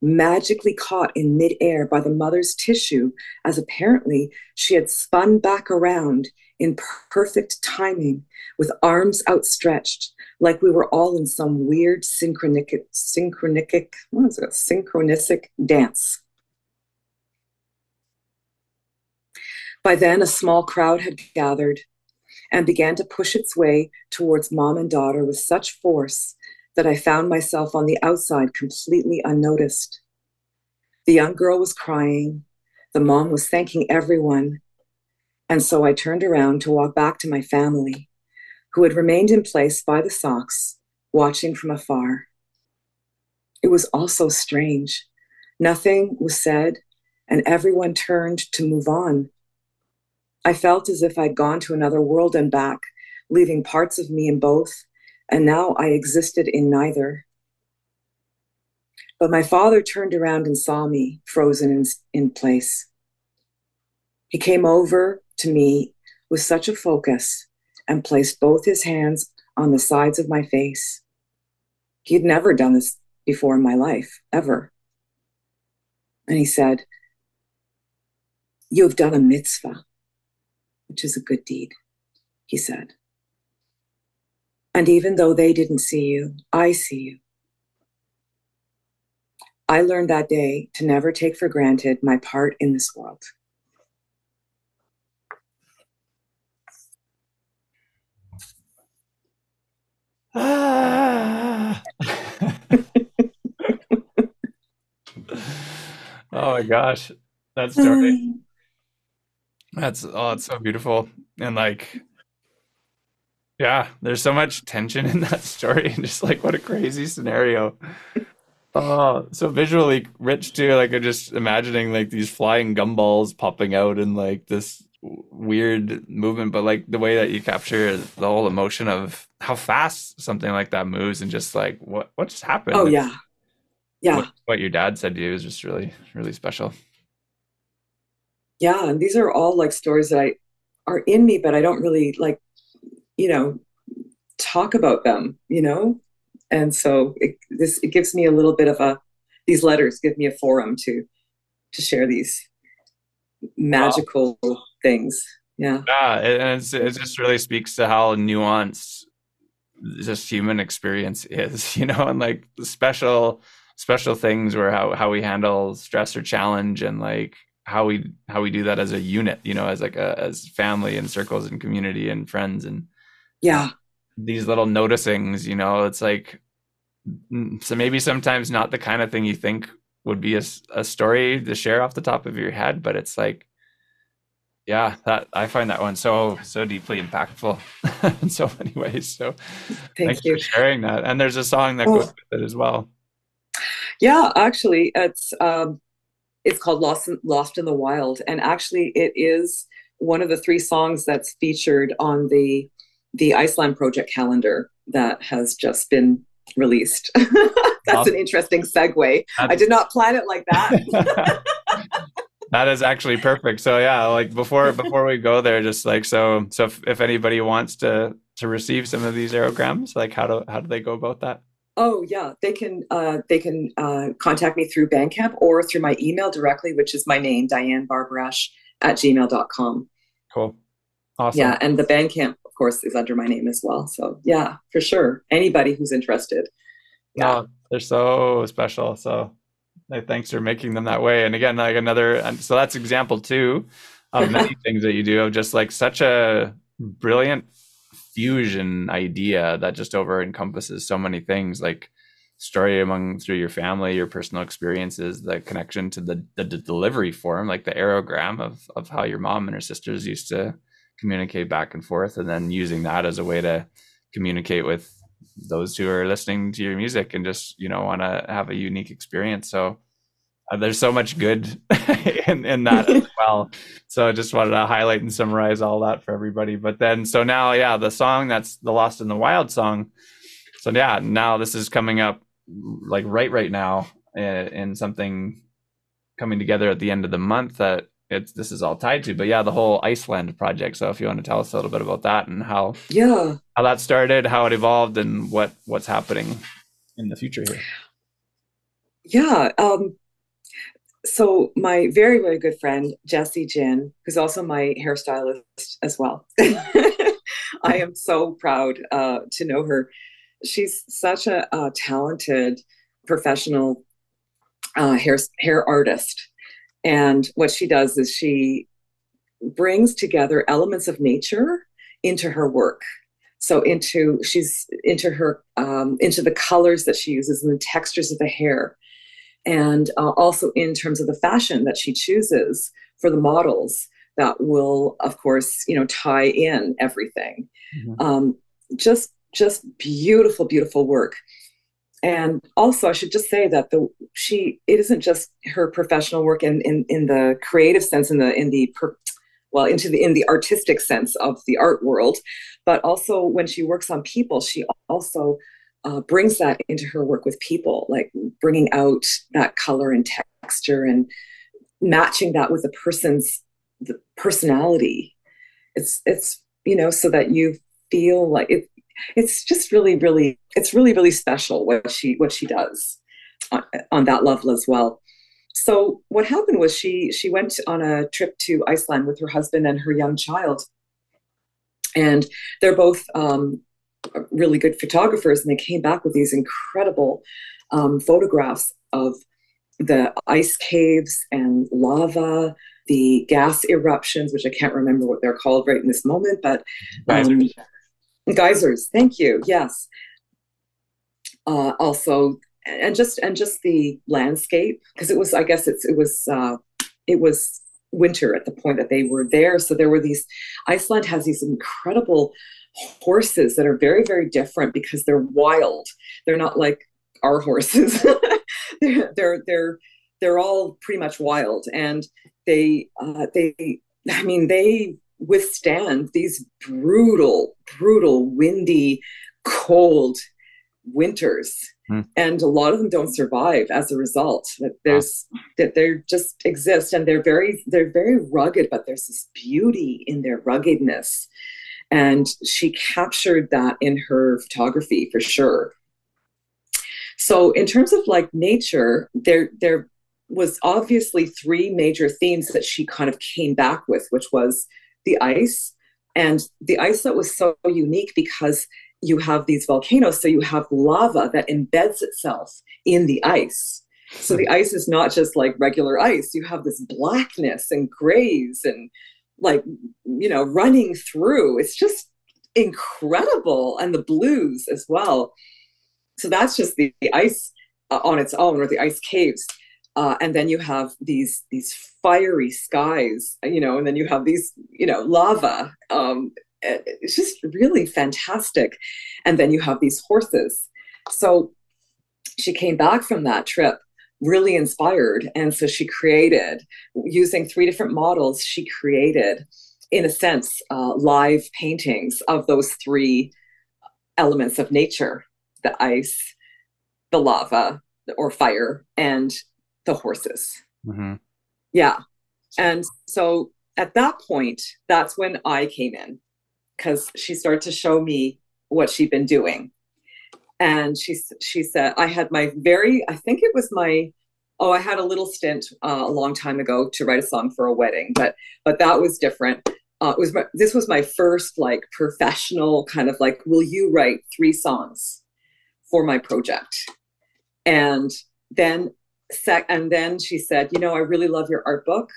magically caught in midair by the mother's tissue, as apparently she had spun back around in perfect timing with arms outstretched, like we were all in some weird synchronic, synchronic, what is it, synchronistic dance. By then, a small crowd had gathered and began to push its way towards mom and daughter with such force that I found myself on the outside completely unnoticed. The young girl was crying. The mom was thanking everyone. And so I turned around to walk back to my family, who had remained in place by the socks, watching from afar. It was also strange. Nothing was said, and everyone turned to move on. I felt as if I'd gone to another world and back, leaving parts of me in both, and now I existed in neither. But my father turned around and saw me frozen in, in place. He came over to me with such a focus and placed both his hands on the sides of my face. He'd never done this before in my life, ever. And he said, You have done a mitzvah which is a good deed, he said. And even though they didn't see you, I see you. I learned that day to never take for granted my part in this world. Ah. [laughs] oh my gosh, that story. [sighs] That's oh, it's so beautiful. And like yeah, there's so much tension in that story and just like what a crazy scenario. [laughs] Oh, so visually rich too. Like I'm just imagining like these flying gumballs popping out and like this weird movement, but like the way that you capture the whole emotion of how fast something like that moves and just like what what just happened. Oh yeah. Yeah. What, what your dad said to you is just really, really special yeah and these are all like stories that i are in me but i don't really like you know talk about them you know and so it, this it gives me a little bit of a these letters give me a forum to to share these magical wow. things yeah yeah and it just really speaks to how nuanced just human experience is [laughs] you know and like special special things where how, how we handle stress or challenge and like how we how we do that as a unit you know as like a as family and circles and community and friends and yeah these little noticings you know it's like mm, so maybe sometimes not the kind of thing you think would be a, a story to share off the top of your head but it's like yeah that i find that one so so deeply impactful [laughs] in so many ways so Thank thanks you. for sharing that and there's a song that oh. goes with it as well yeah actually it's um it's called Lost in, Lost in the Wild, and actually, it is one of the three songs that's featured on the the Iceland Project calendar that has just been released. [laughs] that's awesome. an interesting segue. That's... I did not plan it like that. [laughs] that is actually perfect. So yeah, like before before we go there, just like so so if, if anybody wants to to receive some of these aerograms, like how do how do they go about that? Oh yeah, they can uh, they can uh, contact me through Bandcamp or through my email directly, which is my name, Diane Barbarash at gmail.com. Cool. Awesome. Yeah, and the Bandcamp, course, is under my name as well. So yeah, for sure. Anybody who's interested. Yeah. Oh, they're so special. So thanks for making them that way. And again, like another so that's example two of [laughs] many things that you do of just like such a brilliant fusion idea that just over encompasses so many things like story among through your family your personal experiences the connection to the, the, the delivery form like the aerogram of of how your mom and her sisters used to communicate back and forth and then using that as a way to communicate with those who are listening to your music and just you know want to have a unique experience so uh, there's so much good [laughs] in, in that as [laughs] well. So I just wanted to highlight and summarize all that for everybody. But then, so now, yeah, the song that's the Lost in the Wild song. So yeah, now this is coming up like right right now uh, in something coming together at the end of the month that it's this is all tied to. But yeah, the whole Iceland project. So if you want to tell us a little bit about that and how yeah how that started, how it evolved, and what what's happening in the future here. Yeah. Um, so my very very good friend Jessie Jin, who's also my hairstylist as well. [laughs] I am so proud uh, to know her. She's such a, a talented professional uh, hair hair artist, and what she does is she brings together elements of nature into her work. So into she's into her um, into the colors that she uses and the textures of the hair and uh, also in terms of the fashion that she chooses for the models that will of course you know tie in everything mm-hmm. um, just just beautiful beautiful work and also i should just say that the she it isn't just her professional work in in, in the creative sense in the in the per, well into the in the artistic sense of the art world but also when she works on people she also uh, brings that into her work with people, like bringing out that color and texture and matching that with a person's the personality. It's it's you know so that you feel like it. It's just really really it's really really special what she what she does on, on that level as well. So what happened was she she went on a trip to Iceland with her husband and her young child, and they're both um, really good photographers, and they came back with these incredible um, photographs of the ice caves and lava, the gas eruptions, which I can't remember what they're called right in this moment, but um, geysers. Geysers. Thank you. Yes. Uh, also, and just and just the landscape because it was. I guess it's it was uh, it was winter at the point that they were there. So there were these. Iceland has these incredible horses that are very very different because they're wild they're not like our horses [laughs] they're, they're they're they're all pretty much wild and they uh, they i mean they withstand these brutal brutal windy cold winters mm. and a lot of them don't survive as a result that there's wow. that they just exist and they're very they're very rugged but there's this beauty in their ruggedness and she captured that in her photography for sure. So in terms of like nature, there there was obviously three major themes that she kind of came back with, which was the ice and the ice that was so unique because you have these volcanoes, so you have lava that embeds itself in the ice. So the ice is not just like regular ice. You have this blackness and grays and like you know running through it's just incredible and the blues as well so that's just the, the ice uh, on its own or the ice caves uh, and then you have these these fiery skies you know and then you have these you know lava um, it's just really fantastic and then you have these horses so she came back from that trip really inspired. And so she created, using three different models, she created, in a sense, uh, live paintings of those three elements of nature the ice, the lava or fire, and the horses. Mm-hmm. Yeah. And so at that point, that's when I came in because she started to show me what she'd been doing and she she said I had my very I think it was my oh I had a little stint uh, a long time ago to write a song for a wedding, but but that was different. Uh, it was my, this was my first like professional kind of like will you write three songs for my project and then sec and then she said you know i really love your art book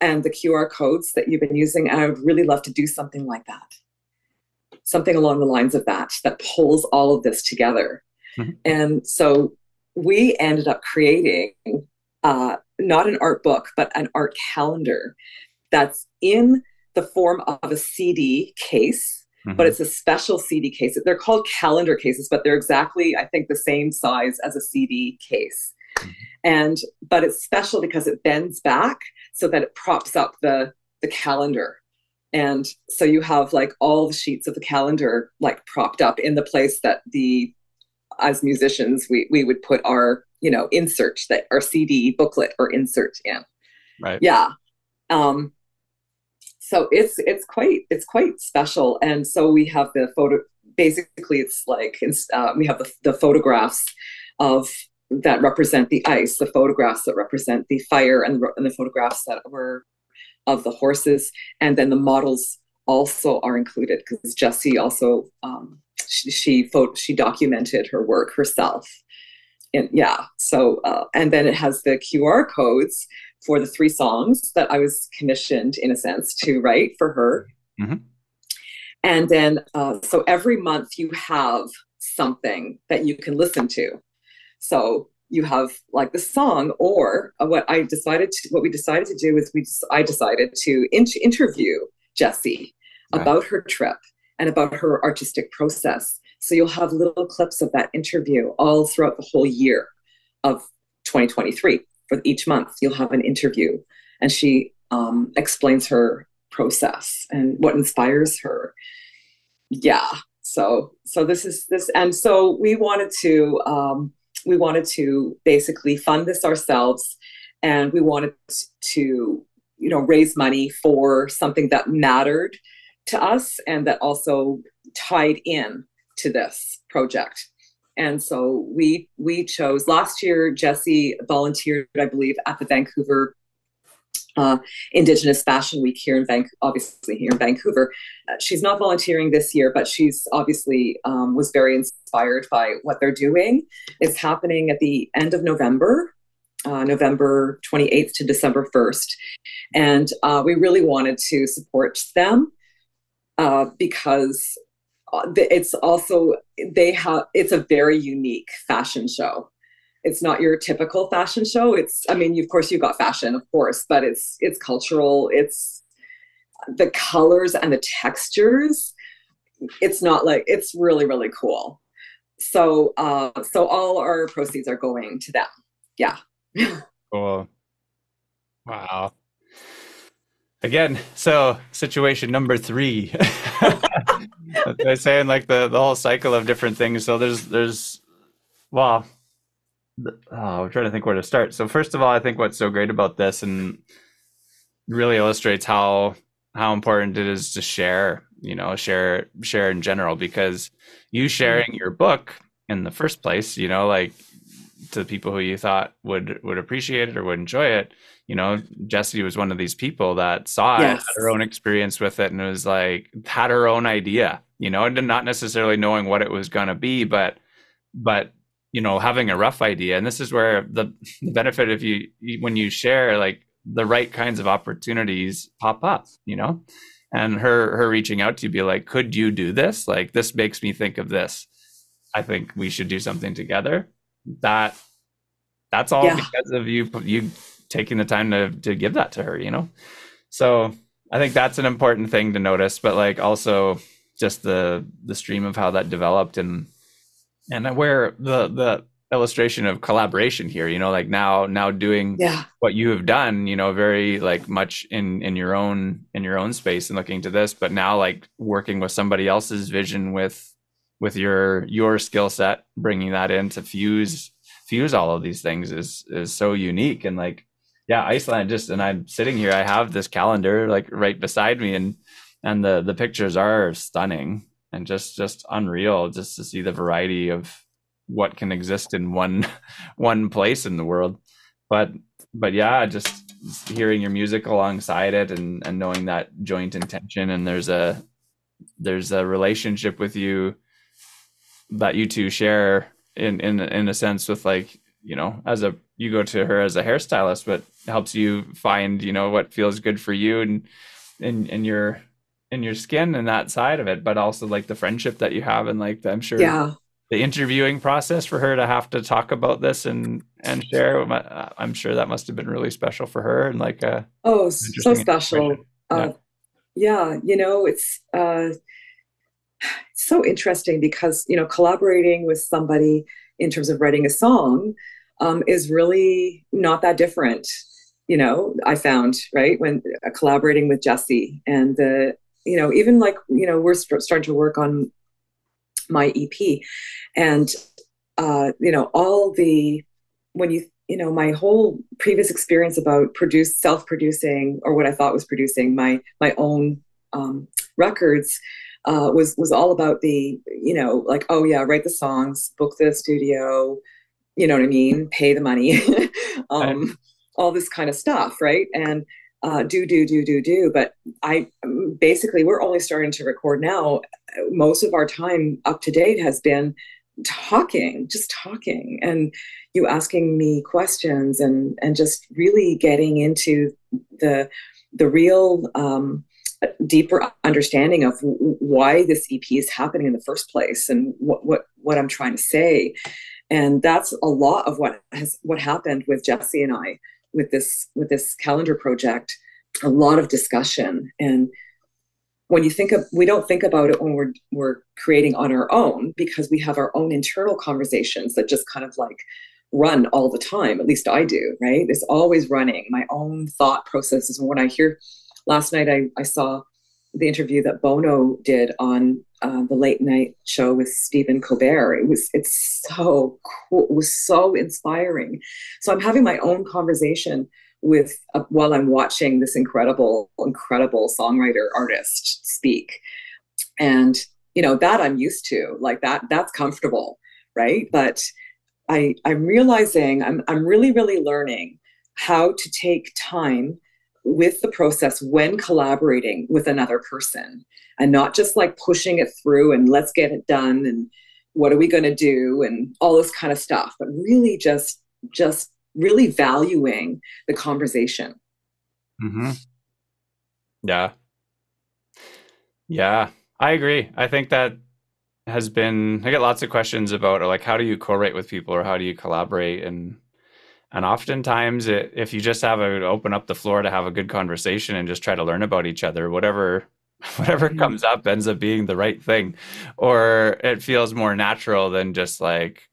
and the qr codes that you've been using and i would really love to do something like that something along the lines of that that pulls all of this together. Mm-hmm. And so we ended up creating uh, not an art book, but an art calendar that's in the form of a CD case, mm-hmm. but it's a special CD case. They're called calendar cases, but they're exactly, I think, the same size as a CD case. And but it's special because it bends back so that it props up the the calendar. And so you have like all the sheets of the calendar like propped up in the place that the as musicians we we would put our you know insert that our cd booklet or insert in. Right. Yeah. Um so it's it's quite it's quite special. And so we have the photo basically it's like uh, we have the, the photographs of that represent the ice the photographs that represent the fire and the, and the photographs that were of the horses. And then the models also are included because jessie also um, she she, she documented her work herself. And yeah so uh, and then it has the qr codes for the three songs that i was commissioned in a sense to write for her. Mm-hmm. and then uh, so every month you have something that you can listen to so you have like the song or uh, what i decided to what we decided to do is we i decided to in- interview jessie right. about her trip and about her artistic process so you'll have little clips of that interview all throughout the whole year of 2023. For each month, you'll have an interview, and she um, explains her process and what inspires her. Yeah. So so this is this, and so we wanted to um, we wanted to basically fund this ourselves, and we wanted to you know raise money for something that mattered to us and that also tied in to this project. And so we we chose last year. jessie volunteered, I believe, at the Vancouver uh, Indigenous Fashion Week here in Vancouver, obviously here in Vancouver. Uh, she's not volunteering this year, but she's obviously um, was very inspired by what they're doing. It's happening at the end of November, uh, November 28th to December 1st. And uh, we really wanted to support them uh, because uh, it's also they have it's a very unique fashion show it's not your typical fashion show. It's i mean of course you've got fashion of course but it's it's cultural. It's the colors and the textures. It's not like it's really really cool. So uh so all our proceeds are going to them. Yeah. [laughs] Cool. Wow. Again so situation number three. [laughs] They're saying like the the whole cycle of different things. So there's there's well, oh, I'm trying to think where to start. So first of all, I think what's so great about this and really illustrates how how important it is to share. You know, share share in general because you mm-hmm. sharing your book in the first place, you know, like to the people who you thought would would appreciate it or would enjoy it you know, Jessie was one of these people that saw yes. it, had her own experience with it, and was like had her own idea, you know, and not necessarily knowing what it was going to be, but but you know, having a rough idea. And this is where the, the benefit of you when you share, like the right kinds of opportunities pop up, you know, and her her reaching out to you, be like, could you do this? Like this makes me think of this. I think we should do something together. That that's all yeah. because of you you taking the time to to give that to her, you know? So I think that's an important thing to notice, but like also just the the stream of how that developed and and where the the illustration of collaboration here you know like now now doing yeah. what you have done you know very like much in in your own in your own space and looking to this but now like working with somebody else's vision with with your your skill set bringing that in to fuse fuse all of these things is is so unique and like yeah, Iceland just and I'm sitting here, I have this calendar like right beside me and and the the pictures are stunning and just just unreal just to see the variety of what can exist in one [laughs] one place in the world. But but yeah, just hearing your music alongside it and and knowing that joint intention and there's a there's a relationship with you that you two share in in in a sense with like you know as a you go to her as a hairstylist but helps you find you know what feels good for you and in in your in your skin and that side of it but also like the friendship that you have and like the, i'm sure yeah the interviewing process for her to have to talk about this and and share i'm sure that must have been really special for her and like a oh so special uh, yeah. yeah you know it's uh so interesting because you know collaborating with somebody in terms of writing a song um, is really not that different. You know, I found right when uh, collaborating with Jessie and the you know even like you know we're st- starting to work on my EP, and uh, you know all the when you you know my whole previous experience about produce self-producing or what I thought was producing my my own um, records uh, was was all about the you know like oh yeah write the songs book the studio you know what I mean? Pay the money [laughs] um, all this kind of stuff right? And uh, do do do do do. But I basically we're only starting to record now. Most of our time up to date has been talking just talking and you asking me questions and and just really getting into the the real um, deeper understanding of why this EP is happening in the first place and what what what I'm trying to say. And that's a lot of what has what happened with Jessie and I with this with this calendar project. A lot of discussion. And when you think of we don't think about it when we're we're creating on our own because we have our own internal conversations that just kind of like run all the time. At least i do right? It's always running. My own thought processes. When i hear last night I, I saw the interview that Bono did on uh, the late night show with Stephen Colbert. It was it's so cool. It was so inspiring. So I'm having my own conversation with uh, while I'm watching this incredible, incredible songwriter artist speak, and you know that I'm used to. Like that, that's comfortable, right? But I I'm realizing I'm I'm really really learning how to take time with the process when collaborating with another person and not just like pushing it through and let's get it done and what are we going to do and all this kind of stuff but really just just really valuing the conversation. Mm-hmm. yeah. Yeah i agree. I think that has been i get lots of questions about like how do you co-write with people or how do you collaborate and and oftentimes, it, if you just have a open up the floor to have a good conversation and just try to learn about each other, whatever [laughs] whatever comes up ends up being the right thing, or it feels more natural than just like,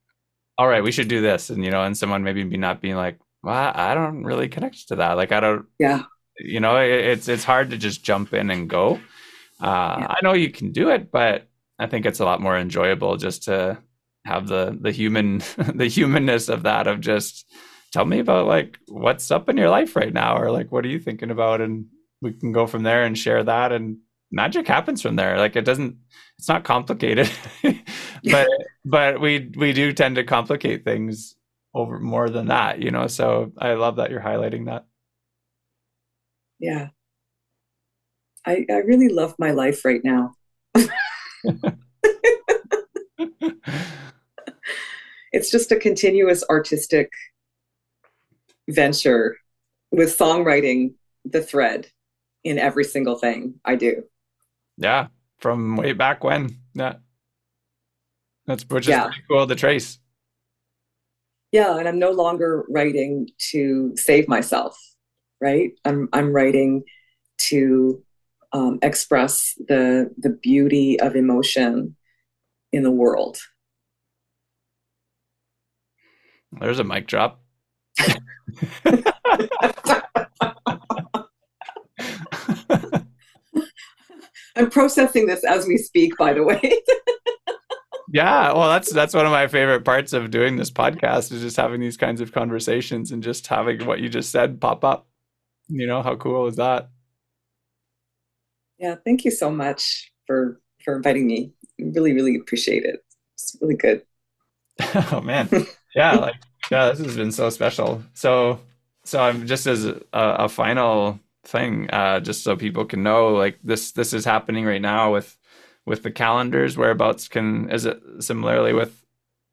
all right, we should do this, and you know, and someone maybe be not being like, well, I don't really connect to that. Like, I don't. Yeah. You know, it, it's it's hard to just jump in and go. Uh, yeah. I know you can do it, but I think it's a lot more enjoyable just to have the the human [laughs] the humanness of that of just tell me about like what's up in your life right now or like what are you thinking about? And we can go from there and share that. And magic happens from there. Like it doesn't it's not complicated. [laughs] But [laughs] but we we do tend to complicate things over more than that you know? So i love that you're highlighting that. Yeah. I i really love my life right now. [laughs] It's just a continuous artistic venture with songwriting the thread in every single thing I do. Yeah, from way back when. Yeah. That's which is yeah. pretty cool to trace. Yeah, and I'm no longer writing to save myself, right? I'm I'm writing to um, express the the beauty of emotion in the world. There's a mic drop. [laughs] [laughs] I'm processing this as we speak, by the way. [laughs] yeah, well, that's that's one of my favorite parts of doing this podcast is just having these kinds of conversations and just having what you just said pop up. You know, how cool is that? Yeah, thank you so much for for inviting me. Really, really appreciate it. It's really good. [laughs] oh man, yeah, like yeah, this has been so special. So, so I'm just as a, a final thing, uh, just so people can know, like this this is happening right now with with the calendars. Whereabouts can is it similarly with?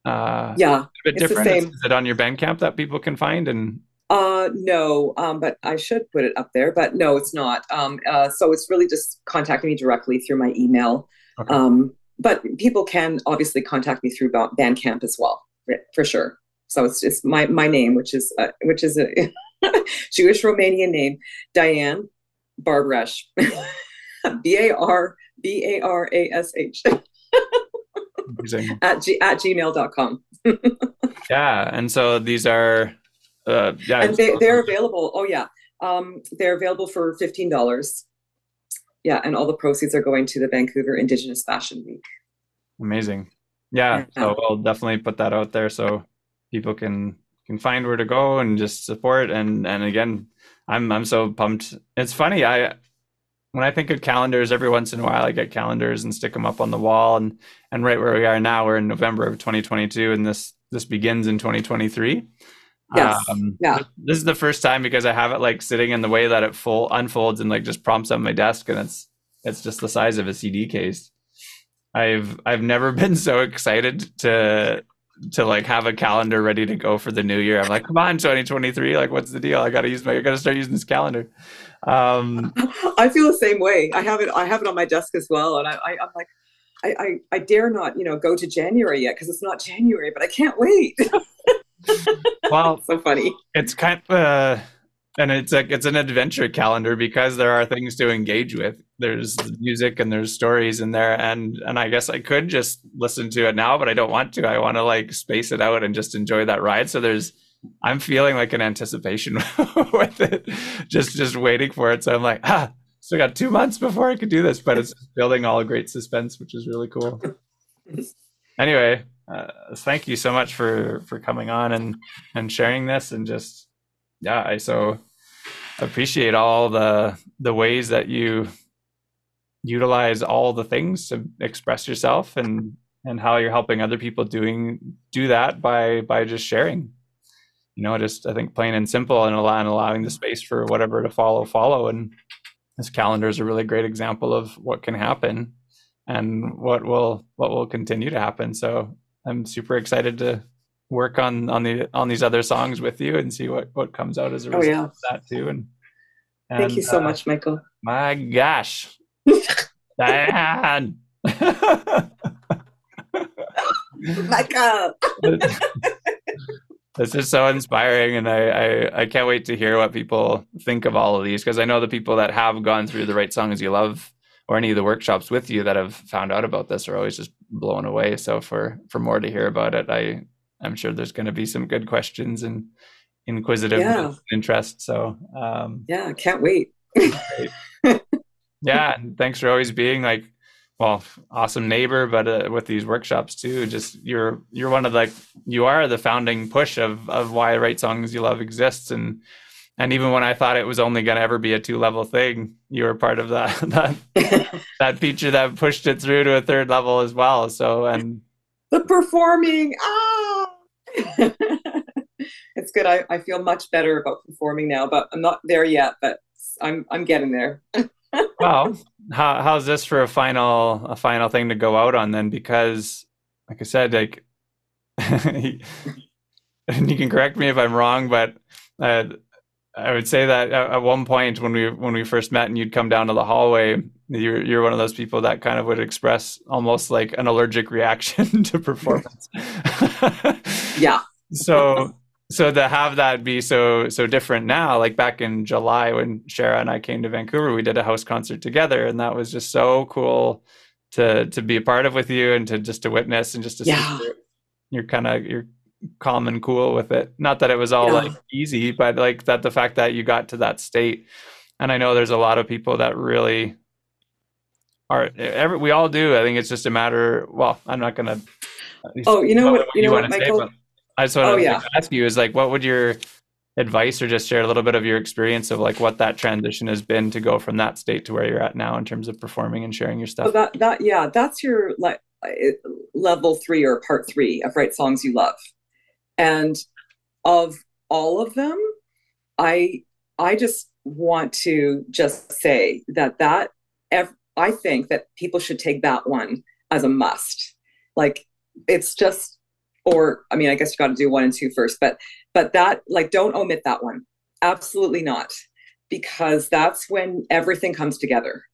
Uh, yeah, a bit different. Is, is it on your Bandcamp that people can find and? Uh, no, um, but I should put it up there. But no, it's not. Um, uh, so it's really just contacting me directly through my email. Okay. Um, but people can obviously contact me through Bandcamp as well, for sure. So it's just my my name, which is uh, which is a [laughs] Jewish Romanian name, Diane Barbarash, [laughs] B A R B A R A S H. [laughs] at, g- at gmail.com. yeah. And so these are, uh, yeah. And they, they're available. Oh, yeah. Um, they're available for $15. Yeah. And all the proceeds are going to the Vancouver Indigenous Fashion Week. Amazing. Yeah. yeah. So we'll definitely put that out there so people can can find where to go and just support and and again i'm i'm so pumped it's funny i when I think of calendars, every once in a while I get calendars and stick them up on the wall. And and right where we are now, we're in November of 2022, and this this begins in 2023. Yes. Um, yeah. This is the first time because I have it like sitting in the way that it full unfolds and like just prompts on my desk, and it's it's just the size of a CD case. I've I've never [laughs] been so excited to to like have a calendar ready to go for the new year. I'm like, come on, 2023. Like, what's the deal? I gotta use my I gotta start using this calendar. Um, [laughs] I feel the same way. I have it. I have it on my desk as well, and I, I am like, I, I, I dare not, you know, go to January yet because it's not January, but I can't wait. [laughs] well, so funny. It's kind of, uh, and it's like it's an adventure calendar because there are things to engage with. There's music and there's stories in there, and and I guess I could just listen to it now, but I don't want to. I want to like space it out and just enjoy that ride. So there's I'm feeling like an anticipation [laughs] with it, just just waiting for it. So I'm like, ah, still got two months before I could do this, but it's building all great suspense, which is really cool. Anyway, uh, thank you so much for for coming on and and sharing this, and just yeah, I so appreciate all the the ways that you utilize all the things to express yourself and and how you're helping other people doing do that by by just sharing you know, just I think plain and simple and, allow, and allowing the space for whatever to follow, follow. And this calendar is a really great example of what can happen and what will what will continue to happen. So I'm super excited to work on on the on these other songs with you and see what what comes out as a result oh, yeah. of that too. And, and thank you so uh, much, Michael. My gosh, [laughs] Diane. [laughs] Michael [laughs] this is so inspiring and I, I, I can't wait to hear what people think of all of these because i know the people that have gone through the right songs you love or any of the workshops with you that have found out about this are always just blown away so for for more to hear about it i i'm sure there's going to be some good questions and inquisitive yeah. interest so um yeah can't wait yeah and thanks for always being like well awesome neighbor but uh, with these workshops too just you're you're one of like you are the founding push of of why write songs you love exists and and even when i thought it was only going to ever be a two level thing you were part of that [laughs] that [laughs] that feature that pushed it through to a third level as well so and the performing ah [laughs] it's good I, I feel much better about performing now but i'm not there yet but i'm i'm getting there [laughs] well, how, how's this for a final a final thing to go out on then? Because, like I said, like, and [laughs] you can correct me if I'm wrong, but uh, I would say that at one point when we when we first met and you'd come down to the hallway, you're you're one of those people that kind of would express almost like an allergic reaction to performance. Yeah. so so to have that be so so different now like back in july when shara and i came to vancouver we did a house concert together and that was just so cool to to be a part of with you and to just to witness and just to yeah. see you're, kind of you're calm and cool with it not that it was all yeah. like easy but like that the fact that you got to that state and i know there's a lot of people that really are every we all do i think it's just a matter well i'm not gonna oh you know what, you, know what michael I just want oh, to yeah. ask you is like, what would your advice or just share a little bit of your experience of like what that transition has been to go from that state to where you're at now in terms of performing and sharing your stuff? So that, that, yeah, that's your like eh, level three or part three of write songs you love. And of all of them, I, I just want to just say that that I think that people should take that one as a must. Like it's just or I mean, I guess you got to do one and two first, but but that like don't omit that one. Absolutely not, because that's when everything comes together.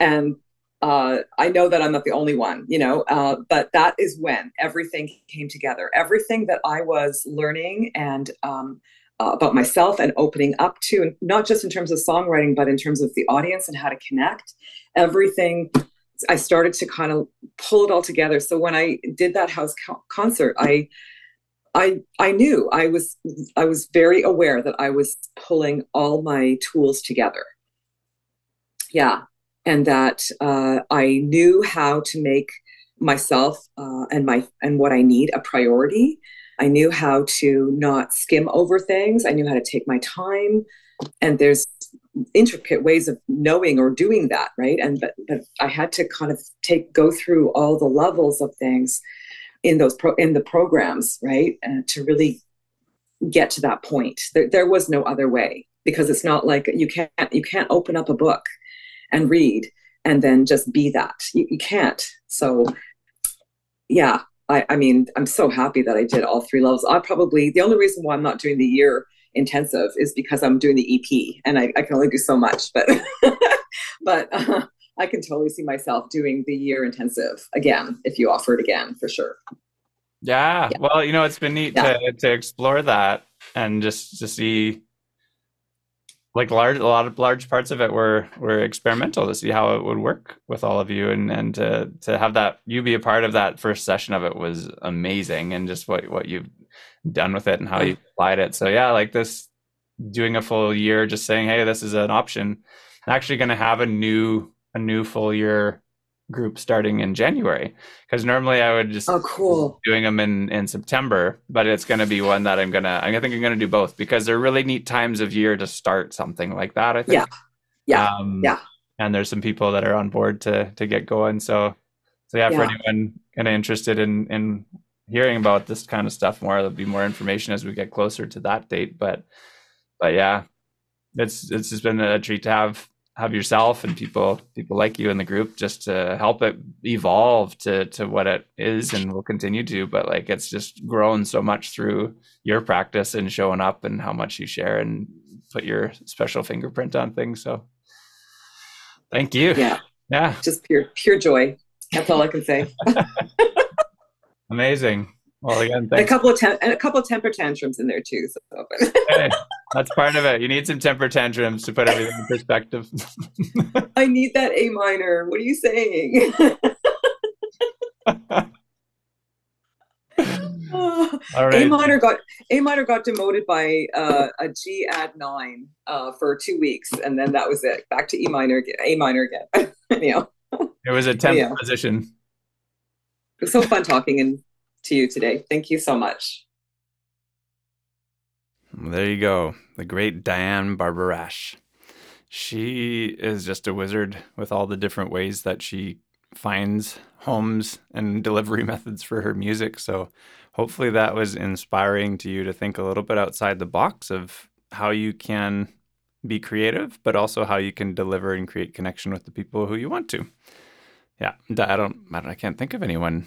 And uh, I know that I'm not the only one, you know, uh, but that is when everything came together. Everything that I was learning and um, uh, about myself and opening up to, not just in terms of songwriting, but in terms of the audience and how to connect. Everything I started to kind of pull it all together. So when I did that house co- concert, I I I knew I was I was very aware that I was pulling all my tools together. Yeah, and that uh, I knew how to make myself uh, and my and what I need a priority. I knew how to not skim over things. I knew how to take my time. And there's intricate ways of knowing or doing that, right? And but, but I had to kind of take go through all the levels of things in those pro, in the programs, right, and to really get to that point. There, there was no other way because it's not like you can't you can't open up a book and read and then just be that. You, you can't. So yeah, I, I mean, I'm so happy that I did all three levels. I probably the only reason why I'm not doing the year intensive is because I'm doing the EP and I, I can only do so much. But [laughs] but uh, I can totally see myself doing the year intensive again if you offer it again for sure. Yeah. yeah. Well, you know, it's been neat yeah. to to explore that and just to see like large a lot of large parts of it were were experimental to see how it would work with all of you and and to to have that you be a part of that first session of it was amazing and just what what you've done with it and how you applied it. So yeah like this doing a full year just saying hey this is an option. I'm actually going to have a new a new full year group starting in January because normally I would just oh cool. doing them in in September, but it's going to be one that I'm gonna I think I'm gonna do both because they're really neat times of year to start something like that. I think. Yeah. Yeah. Um, yeah. and there's some people that are on board to to get going. So so yeah, yeah. for anyone kind of interested in in hearing about this kind of stuff more, there'll be more information as we get closer to that date. But but yeah, it's it's just been a treat to have have yourself and people people like you in the group just to help it evolve to to what it is and will continue to but like it's just grown so much through your practice and showing up and how much you share and put your special fingerprint on things so. Thank you. Yeah. Yeah. Just pure pure joy. That's all i can say [laughs] amazing well, again, a couple of and a couple of temper tantrums in there too. So. [laughs] hey, that's part of it. You need some temper tantrums to put everything in perspective. [laughs] I need that A minor. What are you saying? [laughs] A minor got A minor got demoted by uh, a G add nine uh, for two weeks, and then that was it. Back to E minor, A minor again. you know, it was a temp yeah. position. It was so fun talking and to you today. Thank you so much. There you go. The great Diane Barbarash. She is just a wizard with all the different ways that she finds homes and delivery [laughs] methods for her music. So hopefully that was inspiring to you to think a little bit outside the box of how you can be creative, but also how you can deliver and create connection with the people who you want to. Yeah, I don't, I, don't, I can't think of anyone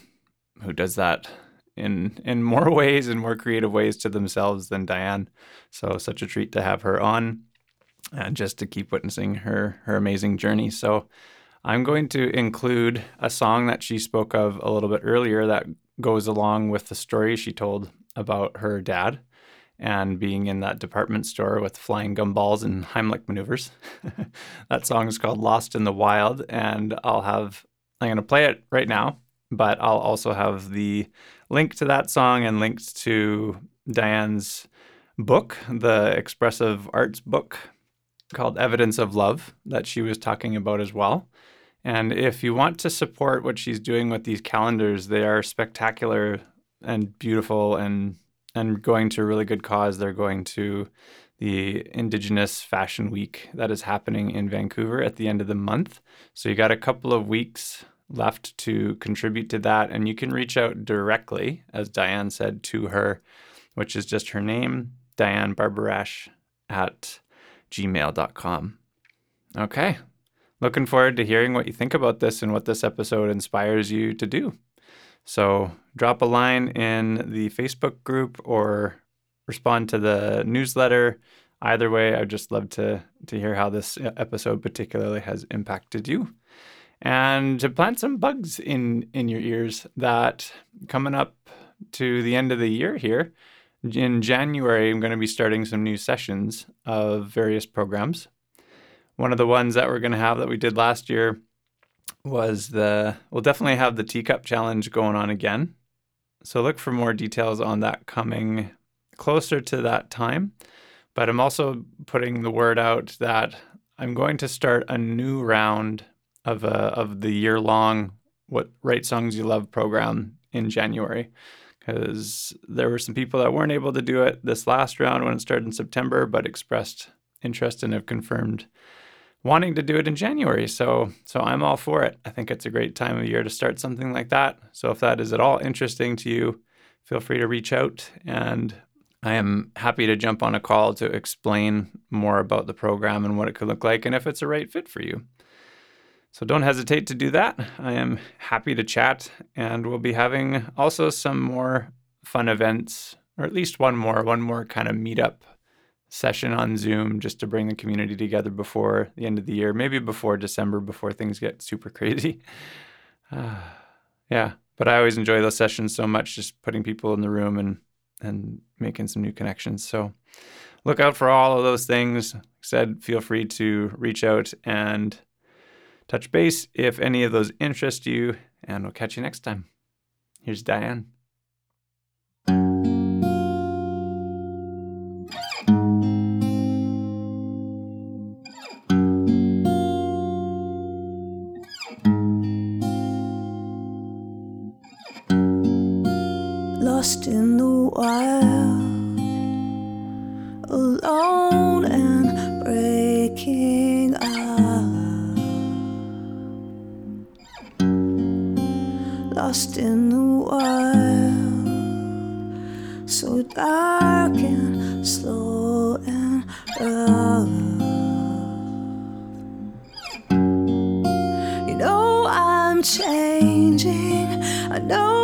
who does that in in more [laughs] ways and more creative ways to themselves than Diane. So such a treat to have her on and just to keep witnessing her her amazing journey. So I'm going to include a song that she spoke of a little bit earlier that goes along with the story she told about her dad and being in that department store with flying gumballs and Heimlich maneuvers. [laughs] that song is called Lost in the Wild, and I'll have I'm going to play it right now but I'll also have the link to that song and links to Diane's book, the expressive arts book called Evidence of Love, that she was talking about as well. And if you want to support what she's doing with these calendars, they are spectacular and beautiful and and going to a really good cause. They're going to the Indigenous Fashion Week that is happening in Vancouver at the end of the month. So you got a couple of weeks left to contribute to that. And you can reach out directly, as Diane said, to her, which is just her name, Diane Barbarash at gmail.com. Okay. Looking forward to hearing what you think about this and what this episode inspires you to do. So drop a line in the Facebook group or respond to the newsletter. Either way, I'd just love to, to hear how this episode particularly has impacted you and to plant some bugs in in your ears that coming up to the end of the year here in January I'm going to be starting some new sessions of various programs. One of the ones that we're going to have that we did last year was the we'll definitely have the teacup challenge going on again. So look for more details on that coming closer to that time. But I'm also putting the word out that I'm going to start a new round of a, of the year long what Write Songs You Love program in January because there were some people that weren't able to do it this last round when it started in September, but expressed interest and have confirmed wanting to do it in January. So, so I'm all for it. I think it's a great time of year to start something like that. So, if that is at all interesting to you, feel free to reach out, and I am happy to jump on a call to explain more about the program and what it could look like, and if it's a right fit for you. So don't hesitate to do that. I am happy to chat, and we'll be having also some more fun events, or at least one more, one more kind of meetup session on Zoom just to bring the community together before the end of the year, maybe before December, before things get super crazy. Uh, [sighs] yeah, but I always enjoy those sessions so much, just putting people in the room and and making some new connections. So look out for all of those things. Like I said, feel free to reach out and touch base if any of those interest you, and we'll catch you next time. Here's Diane. Lost in the wild, alone and lost in the wild, so dark and slow and rough. You know I'm changing. I know